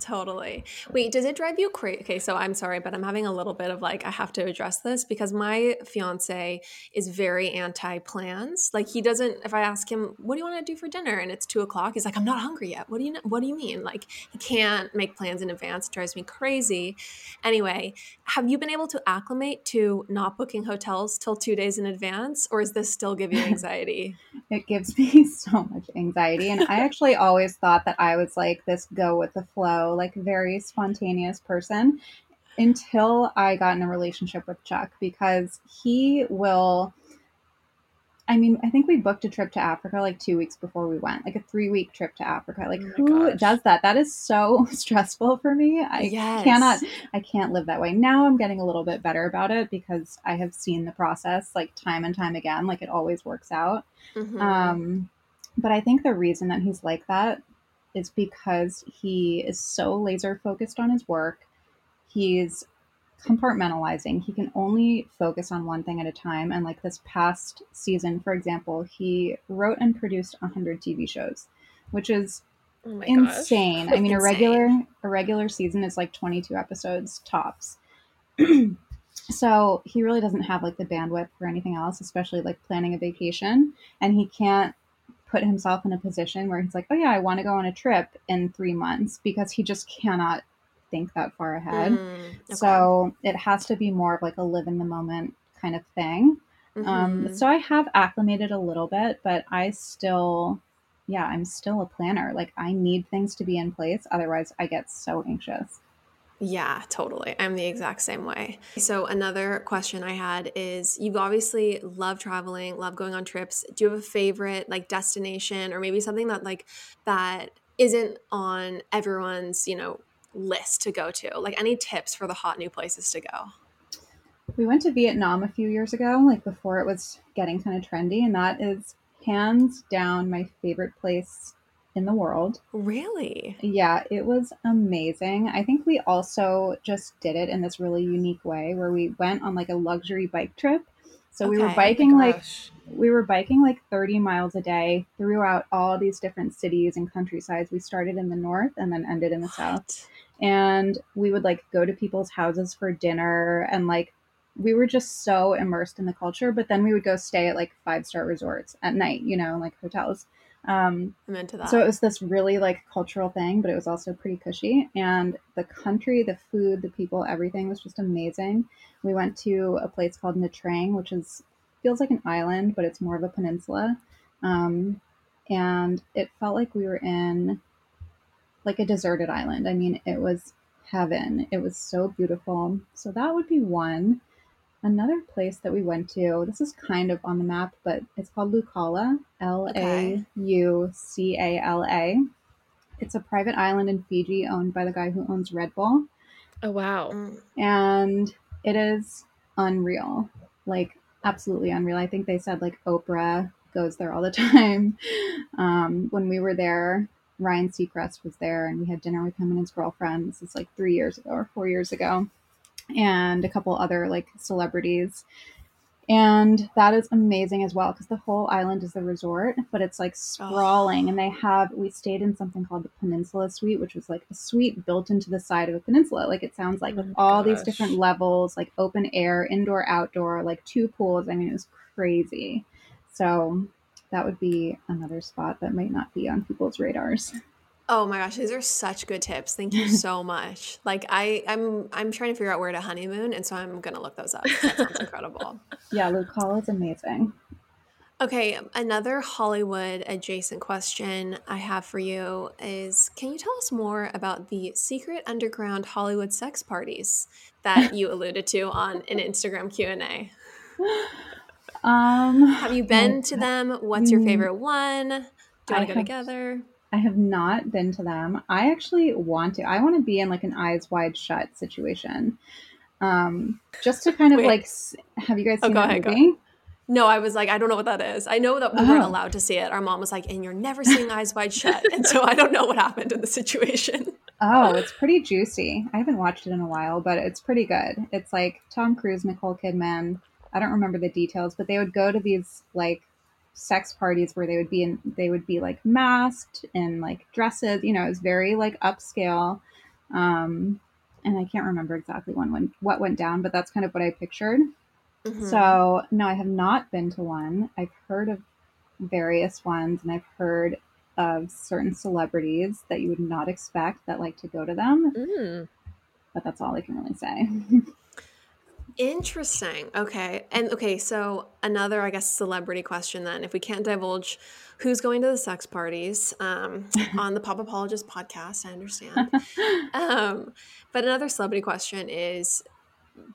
Totally. Wait, does it drive you crazy? Okay, so I'm sorry, but I'm having a little bit of like, I have to address this because my fiance is very anti plans. Like, he doesn't, if I ask him, what do you want to do for dinner? And it's two o'clock, he's like, I'm not hungry yet. What do you, what do you mean? Like, he can't make plans in advance. It drives me crazy. Anyway, have you been able to acclimate to not booking hotels till two days in advance, or is this still giving you anxiety? It gives me so much anxiety. And I actually always thought that I was like this go with the flow like very spontaneous person until I got in a relationship with Chuck because he will. I mean, I think we booked a trip to Africa like two weeks before we went, like a three week trip to Africa. Like, oh who gosh. does that? That is so stressful for me. I yes. cannot, I can't live that way. Now I'm getting a little bit better about it because I have seen the process like time and time again. Like, it always works out. Mm-hmm. Um, but I think the reason that he's like that is because he is so laser focused on his work. He's compartmentalizing. He can only focus on one thing at a time. And like this past season, for example, he wrote and produced 100 TV shows, which is oh insane. I mean, a regular a regular season is like 22 episodes tops. so he really doesn't have like the bandwidth for anything else, especially like planning a vacation. And he can't put himself in a position where he's like, oh yeah, I want to go on a trip in three months because he just cannot think that far ahead. Mm, okay. So it has to be more of like a live in the moment kind of thing. Um, mm-hmm. Um, so I have acclimated a little bit, but I still, yeah, I'm still a planner. Like I need things to be in place. Otherwise, I get so anxious. Yeah, totally. I'm the exact same way. So, another question I had is you've obviously love traveling, love going on trips. Do you have a favorite like destination or maybe something that like that isn't on everyone's, you know, list to go to? Like any tips for the hot new places to go? We went to Vietnam a few years ago, like before it was getting kind of trendy, and that is hands down my favorite place in the world. Really? Yeah, it was amazing. I think we also just did it in this really unique way where we went on like a luxury bike trip. So okay. we were biking oh like we were biking like 30 miles a day throughout all these different cities and countrysides. We started in the north and then ended in the what? south. And we would like go to people's houses for dinner and like we were just so immersed in the culture, but then we would go stay at like five star resorts at night, you know, like hotels. Um, I'm into that. So it was this really like cultural thing, but it was also pretty cushy. And the country, the food, the people, everything was just amazing. We went to a place called Nha Trang, which is feels like an island, but it's more of a peninsula. Um, and it felt like we were in like a deserted island. I mean, it was heaven. It was so beautiful. So that would be one. Another place that we went to, this is kind of on the map, but it's called Laucala, L A U C A L A. it's a private island in Fiji owned by the guy who owns Red Bull. Oh wow. And it is unreal. Like absolutely unreal. I think they said like Oprah goes there all the time. Um, when we were there, Ryan Seacrest was there and we had dinner with him and his girlfriend. This is like three years ago or four years ago. And a couple other like celebrities. And that is amazing as well because the whole island is a resort, but it's like sprawling. And they have, we stayed in something called the Peninsula Suite, which was like a suite built into the side of a peninsula. Like it sounds like with Oh all these different levels, like open air, indoor, outdoor, like two pools. I mean, it was crazy. So that would be another spot that might not be on people's radars. Oh my gosh, these are such good tips. Thank you so much. Like I, I'm, I'm trying to figure out where to honeymoon, and so I'm gonna look those up. That sounds incredible. Yeah, Laucala is amazing. Okay, another Hollywood adjacent question I have for you is: Can you tell us more about the secret underground Hollywood sex parties that you alluded to on an Instagram Q and A? Um, Have you been to them? What's your favorite one? Do you I want to go have- together? I have not been to them. I actually want to. I want to be in like an eyes wide shut situation. Um, just to kind of Wait. like, have you guys Oh, seen go that ahead, movie? No, I was like, I don't know what that is. I know that we weren't Oh. allowed to see it. Our mom was like, and you're never seeing Eyes Wide Shut. And so I don't know what happened in the situation. Oh, it's pretty juicy. I haven't watched it in a while, but it's pretty good. It's like Tom Cruise, Nicole Kidman. I don't remember the details, but they would go to these like sex parties where they would be in they would be like masked in like dresses, you know, it was very like upscale. Um and I can't remember exactly when, when what went down, but that's kind of what I pictured. Mhm. So, no, I have not been to one. I've heard of various ones and I've heard of certain celebrities that you would not expect that like to go to them, Mm. but that's all I can really say. Interesting. Okay. And okay, so another, I guess, celebrity question then. If we can't divulge who's going to the sex parties um, on the Pop Apologist podcast, I understand. um, but another celebrity question is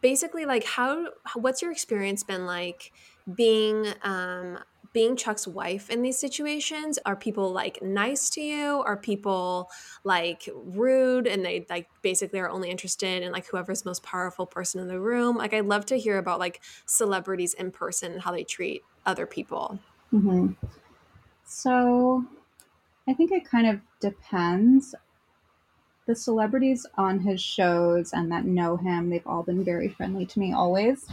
basically like how what's your experience been like being um being Chuck's wife in these situations? Are people like nice to you? Are people like rude and they like basically are only interested in like whoever's most powerful person in the room? Like I'd love to hear about like celebrities in person and how they treat other people. hmm So, I think it kind of depends. The celebrities on his shows and that know him, they've all been very friendly to me always.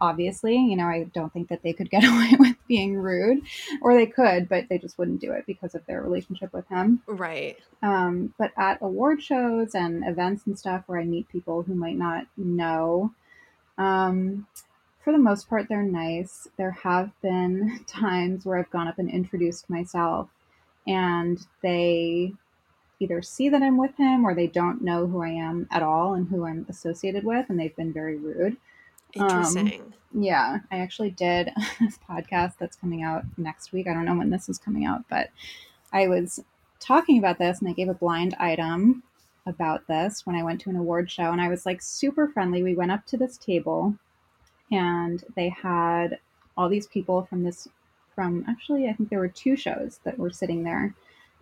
Obviously, you know, I don't think that they could get away with being rude, or they could, but they just wouldn't do it because of their relationship with him. Right. Um, but at award shows and events and stuff where I meet people who might not know, um, for the most part, they're nice. There have been times where I've gone up and introduced myself, and they either see that I'm with him or they don't know who I am at all and who I'm associated with, and they've been very rude. Um, Interesting. Yeah, I actually did a podcast that's coming out next week. I don't know when this is coming out, but I was talking about this and I gave a blind item about this when I went to an award show and I was like super friendly. We went up to this table and they had all these people from this from actually I think there were two shows that were sitting there.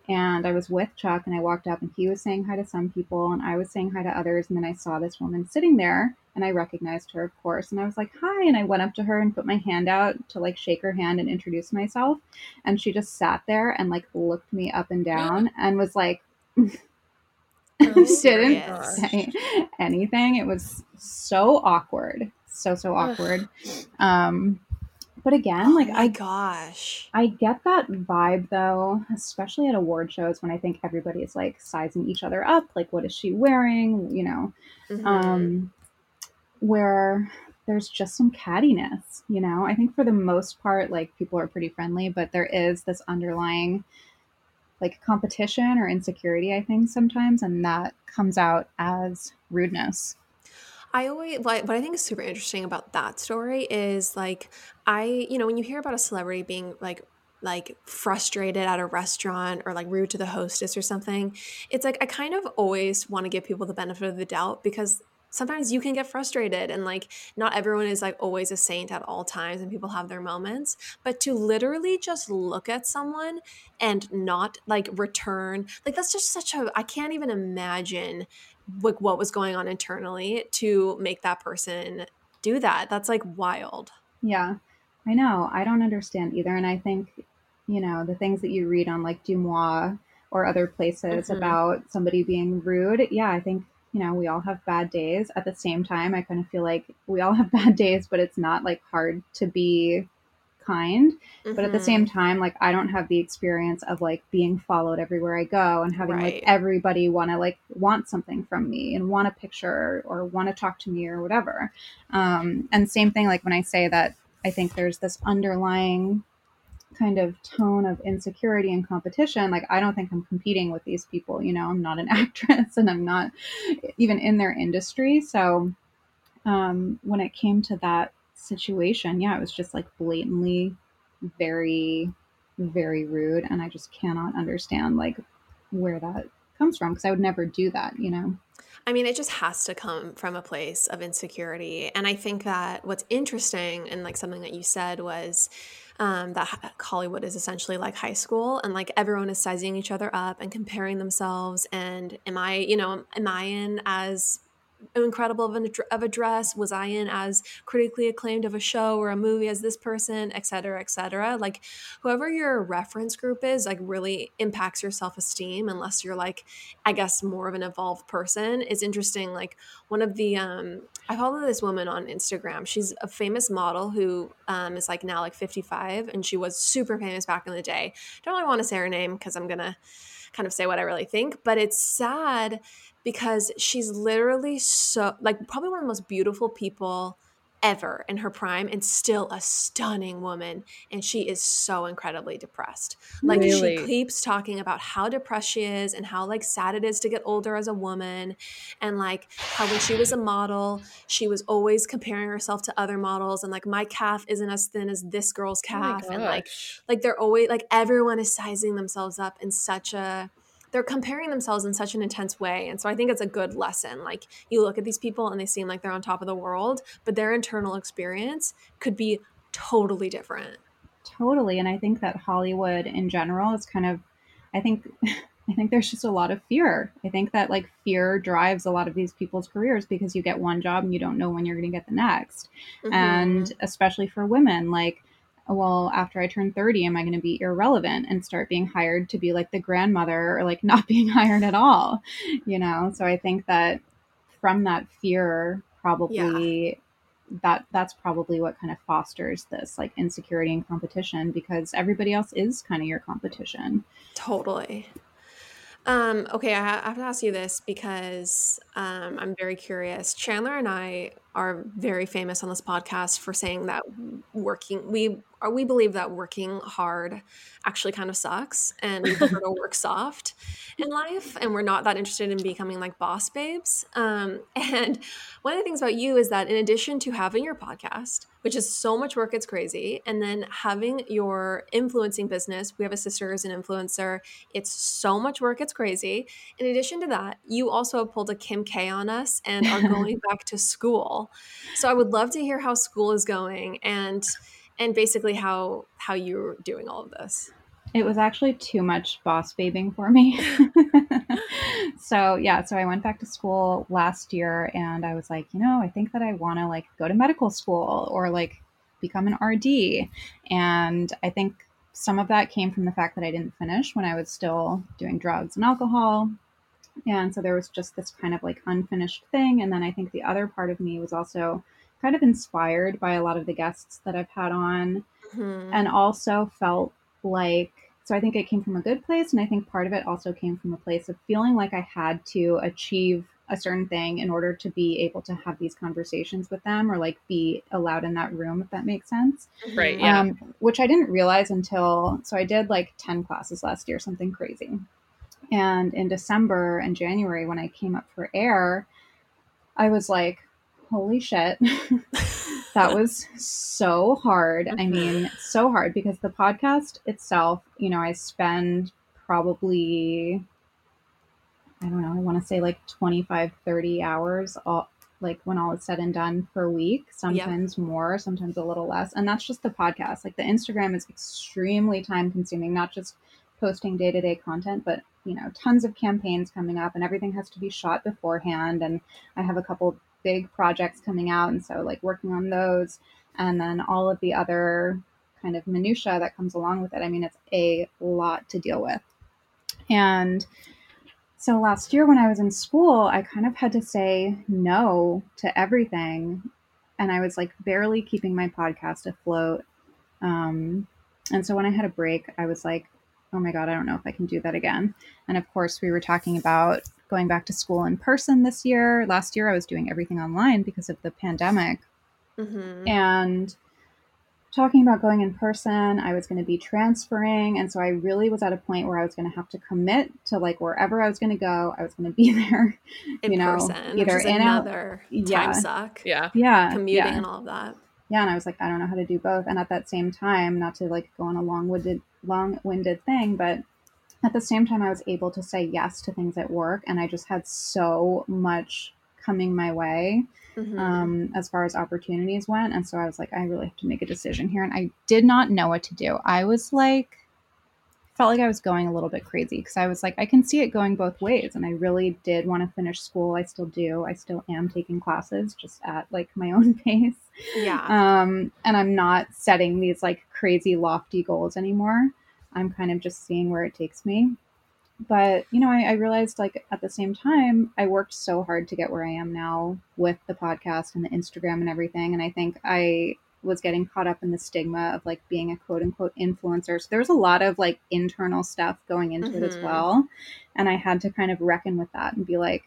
And I was with Chuck and I walked up and he was saying hi to some people and I was saying hi to others and then I saw this woman sitting there and I recognized her, of course. And I was like, hi. And I went up to her and put my hand out to like shake her hand and introduce myself. And she just sat there and like looked me up and down and was like, Oh, didn't say anything. It was so awkward. So, so awkward. Um, but again, like oh I gosh. I get that vibe though, especially at award shows when I think everybody is like sizing each other up, like what is she wearing, you know, Mhm. um, where there's just some cattiness, you know. I think for the most part, like people are pretty friendly, but there is this underlying like competition or insecurity, I think sometimes, and that comes out as rudeness. I always like what I think is super interesting about that story is like I you know when you hear about a celebrity being like like frustrated at a restaurant or like rude to the hostess or something it's like I kind of always want to give people the benefit of the doubt because sometimes you can get frustrated and like not everyone is like always a saint at all times and people have their moments but to literally just look at someone and not like return like that's just such a i can't even imagine like what was going on internally to make that person do that that's like wild Yeah, I know. I don't understand either. And I think, you know, the things that you read on like DeuxMoi or other places Mhm. about somebody being rude, yeah, I think, you know, we all have bad days. At the same time, I kind of feel like we all have bad days, but it's not like hard to be kind. But at the same time, like I don't have the experience of like being followed everywhere I go and having Right. like everybody want to like want something from me and want a picture or want to talk to me or whatever. Um, and same thing, like when I say that I think there's this underlying kind of tone of insecurity and competition. Like, I don't think I'm competing with these people. You know, I'm not an actress and I'm not even in their industry. So, um, when it came to that situation, yeah, it was just like blatantly very, very rude. And I just cannot understand like where that comes from because I would never do that, you know? I mean, it just has to come from a place of insecurity. And I think that what's interesting and like something that you said was um, that Hollywood is essentially like high school and like everyone is sizing each other up and comparing themselves. And am I, you know, am I in as incredible of, an, of a dress? Was I in as critically acclaimed of a show or a movie as this person, et cetera, et cetera? Like, whoever your reference group is, like, really impacts your self esteem unless you're like, I guess, more of an evolved person. it's interesting. Like, one of the, um, I follow this woman on Instagram. She's a famous model who um, is like now like 55 and she was super famous back in the day. Don't really want to say her name because I'm to kind of say what I really think, but it's sad because she's literally so like probably one of the most beautiful people ever in her prime and still a stunning woman and she is so incredibly depressed like Really? she keeps talking about how depressed she is and how like sad it is to get older as a woman and like how when she was a model she was always comparing herself to other models and like my calf isn't as thin as this girl's Oh calf and like like they're always like everyone is sizing themselves up in such a they're comparing themselves in such an intense way and so i think it's a good lesson like you look at these people and they seem like they're on top of the world but their internal experience could be totally different Totally. And I think that Hollywood in general is kind of, I think, I think there's just a lot of fear. I think that like fear drives a lot of these people's careers because you get one job and you don't know when you're going to get the next. Mhm. And especially for women, like, well, after I turn 30, am I going to be irrelevant and start being hired to be like the grandmother or like not being hired at all? You know? So I think that from that fear, probably that that's probably what kind of fosters this like insecurity and competition because everybody else is kind of your competition. Totally. Um, okay, I I have to ask you this because um, I'm very curious. Chandler and I are very famous on this podcast for saying that working we are we believe that working hard actually kind of sucks, and we prefer to work soft in life, and we're not that interested in becoming like boss babes. Um, and one of the things about you is that in addition to having your podcast, which is so much work, it's crazy, and then having your influencing business, we have a sister who's an influencer. It's so much work, it's crazy. In addition to that, you also have pulled a Kim K on us and are going back to school. So I would love to hear how school is going and and basically how how you're doing all of this. It was actually too much boss babing for me. so yeah, so I went back to school last year and I was like, you know, I think that I want to like go to medical school or like become an RD. And I think some of that came from the fact that I didn't finish when I was still doing drugs and alcohol. And so there was just this kind of like unfinished thing. And then I think the other part of me was also kind of inspired by a lot of the guests that I've had on Mhm. and also felt like so I think it came from a good place and I think part of it also came from a place of feeling like I had to achieve a certain thing in order to be able to have these conversations with them or like be allowed in that room if that makes sense. Right, Mhm. yeah. Um which I didn't realize until so I did like 10 classes last year, something crazy. And in December and January when I came up for air, I was like, holy shit. that was so hard. I Mhm. mean, so hard because the podcast itself, you know, I spend probably, I don't know, I want to say like 25, 30 hours all, like when all is said and done per week, sometimes yep. more, sometimes a little less. And that's just the podcast. Like the Instagram is extremely time consuming, not just posting day to day content, but you know, tons of campaigns coming up and everything has to be shot beforehand. And I have a couple big projects coming out. And so like working on those and then all of the other kind of minutia that comes along with it. I mean, it's a lot to deal with. And so last year when I was in school, I kind of had to say no to everything. And I was like barely keeping my podcast afloat. Um, and so when I had a break, I was like, oh my God, I don't know if I can do that again. And of course, we were talking about going back to school in person this year. Last year, I was doing everything online because of the pandemic. Mm-hmm. And talking about going in person. I was going to be transferring. And so I really was at a point where I was going to have to commit to like wherever I was going to go, I was going to be there, in you know, person, either in another out, time yeah. suck. Yeah. Yeah. Commuting yeah. and all of that. Yeah. And I was like, I don't know how to do both. And at that same time, not to like go on a long winded, long winded thing, but at the same time, I was able to say yes to things at work. And I just had so much coming my way mm-hmm. um, as far as opportunities went. And so I was like, I really have to make a decision here. And I did not know what to do. I was like, felt like I was going a little bit crazy because I was like, I can see it going both ways. And I really did want to finish school. I still do. I still am taking classes just at like my own pace. Yeah. Um, and I'm not setting these like crazy lofty goals anymore. I'm kind of just seeing where it takes me but you know I, I, realized like at the same time i worked so hard to get where i am now with the podcast and the instagram and everything and i think i was getting caught up in the stigma of like being a quote unquote influencer so there was a lot of like internal stuff going into mm-hmm. it as mm-hmm. well and i had to kind of reckon with that and be like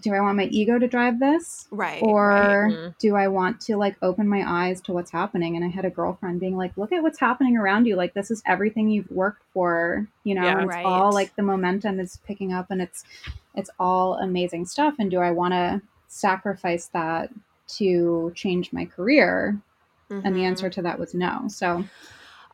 do I want my ego to drive this? Right. Or right. Mm-hmm. do I want to like open my eyes to what's happening? And I had a girlfriend being like, look at what's happening around you. Like, this is everything you've worked for, you know, yeah, it's right. all like the momentum is picking up and it's, it's all amazing stuff. And do I want to sacrifice that to change my career? Mm-hmm. And the answer mm-hmm. to that was no. So,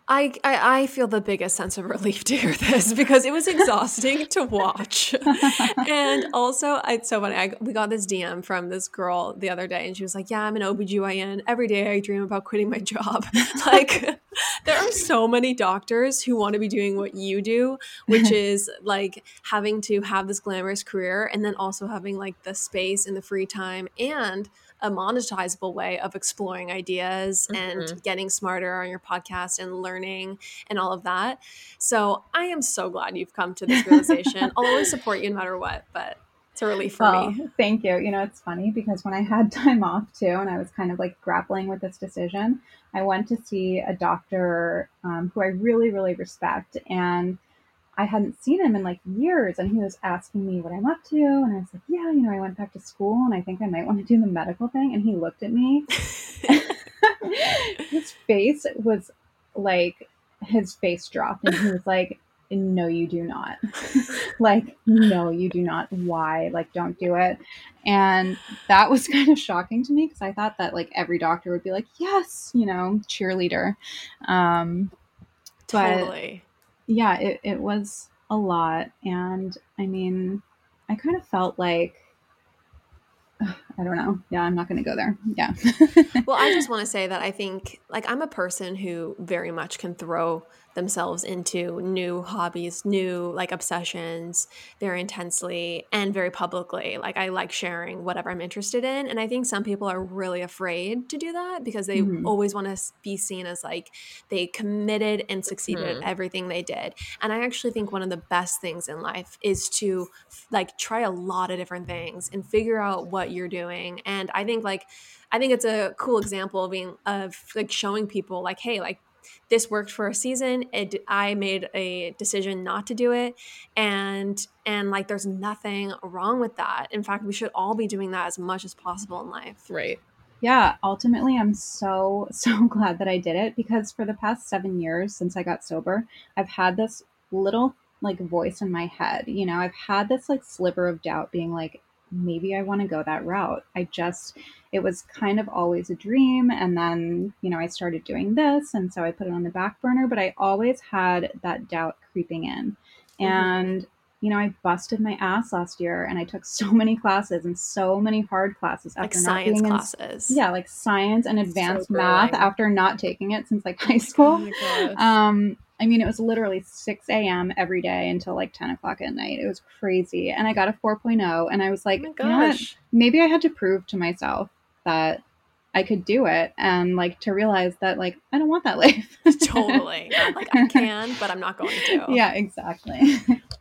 I, I, I feel the biggest sense of relief to hear this because it was exhausting to watch, and also it's so funny. I, we got this DM from this girl the other day, and she was like, "Yeah, I'm an OBGYN. Every day I dream about quitting my job." like, there are so many doctors who want to be doing what you do, which is like having to have this glamorous career, and then also having like the space and the free time and a monetizable way of exploring ideas mm-hmm. and getting smarter on your podcast and learning and all of that. So I am so glad you've come to this realization. I'll always support you no matter what, but it's a relief for well, me. Thank you. You know, it's funny because when I had time off too, and I was kind of like grappling with this decision, I went to see a doctor um, who I really, really respect. And I hadn't seen him in like years, and he was asking me what I'm up to, and I was like, "Yeah, you know, I went back to school, and I think I might want to do the medical thing." And he looked at me. his face was like his face dropped, and he was like, "No, you do not. like, no, you do not. Why? Like, don't do it." And that was kind of shocking to me because I thought that like every doctor would be like, "Yes, you know, cheerleader." Um, totally yeah, it, it was a lot. And I mean, I kind of felt like, I don't know. Yeah, I'm not going to go there. Yeah. well, I just want to say that I think, like, I'm a person who very much can throw themselves into new hobbies, new like obsessions very intensely and very publicly. Like I like sharing whatever I'm interested in. And I think some people are really afraid to do that because they mm-hmm. always want to be seen as like they committed and succeeded mm-hmm. at everything they did. And I actually think one of the best things in life is to like try a lot of different things and figure out what you're doing. And I think like I think it's a cool example of being of like showing people like, hey, like this worked for a season it, i made a decision not to do it and and like there's nothing wrong with that. In fact we should all be doing that as much as possible in life. Right. Yeah ultimately i'm so so glad that i did it because for the past seven years since i got sober i've had this little like voice in my head you know? I've had this like sliver of doubt being like maybe I want to go that route. I just, it was kind of always a dream. And then, you know, I started doing this. And so I put it on the back burner, but I always had that doubt creeping in. Mm-hmm. And you know, I busted my ass last year and I took so many classes and so many hard classes like after not science in classes. yeah, like science and So advanced math after not taking it since like high Oh school. my gosh. Um, I mean, it was literally 6 a.m. every day until like 10 o'clock at night. It was crazy. And I got a 4.0, and I was like, oh my you know what? gosh. Maybe I had to prove to myself that I could do it and like to realize that like I don't want that life. totally. Like I can, but I'm not going to. Yeah, exactly.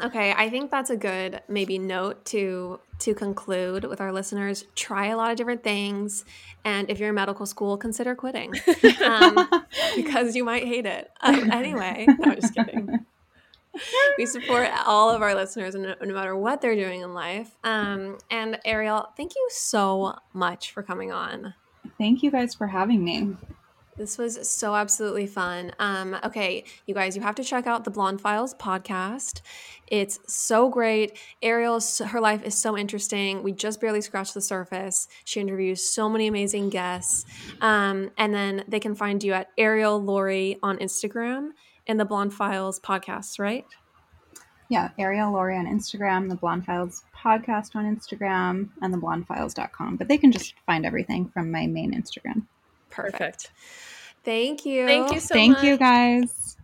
Okay, I think that's a good maybe note to to conclude with our listeners. Try a lot of different things, and if you're in medical school, consider quitting um, because you might hate it. Um, anyway, no, just kidding. We support all of our listeners, no, no matter what they're doing in life. Um, and Arielle, thank you so much for coming on. Thank you guys for having me. This was so absolutely fun. Um, okay, you guys, you have to check out the Blonde Files podcast. It's so great. Arielle's her life is so interesting. We just barely scratched the surface. She interviews so many amazing guests. Um, and then they can find you at Arielle Lorre on Instagram and the Blonde Files podcast, right? Yeah, Arielle Lorre on Instagram, the Blonde Files podcast on Instagram, and the blondefiles.com. But they can just find everything from my main Instagram. Perfect. Thank you. Thank you so much. Thank much. you guys.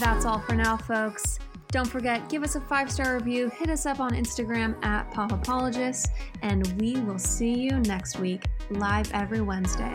That's all for now, folks. Don't forget, give us a five star review, hit us up on Instagram at Pop Apologists, and we will see you next week, live every Wednesday.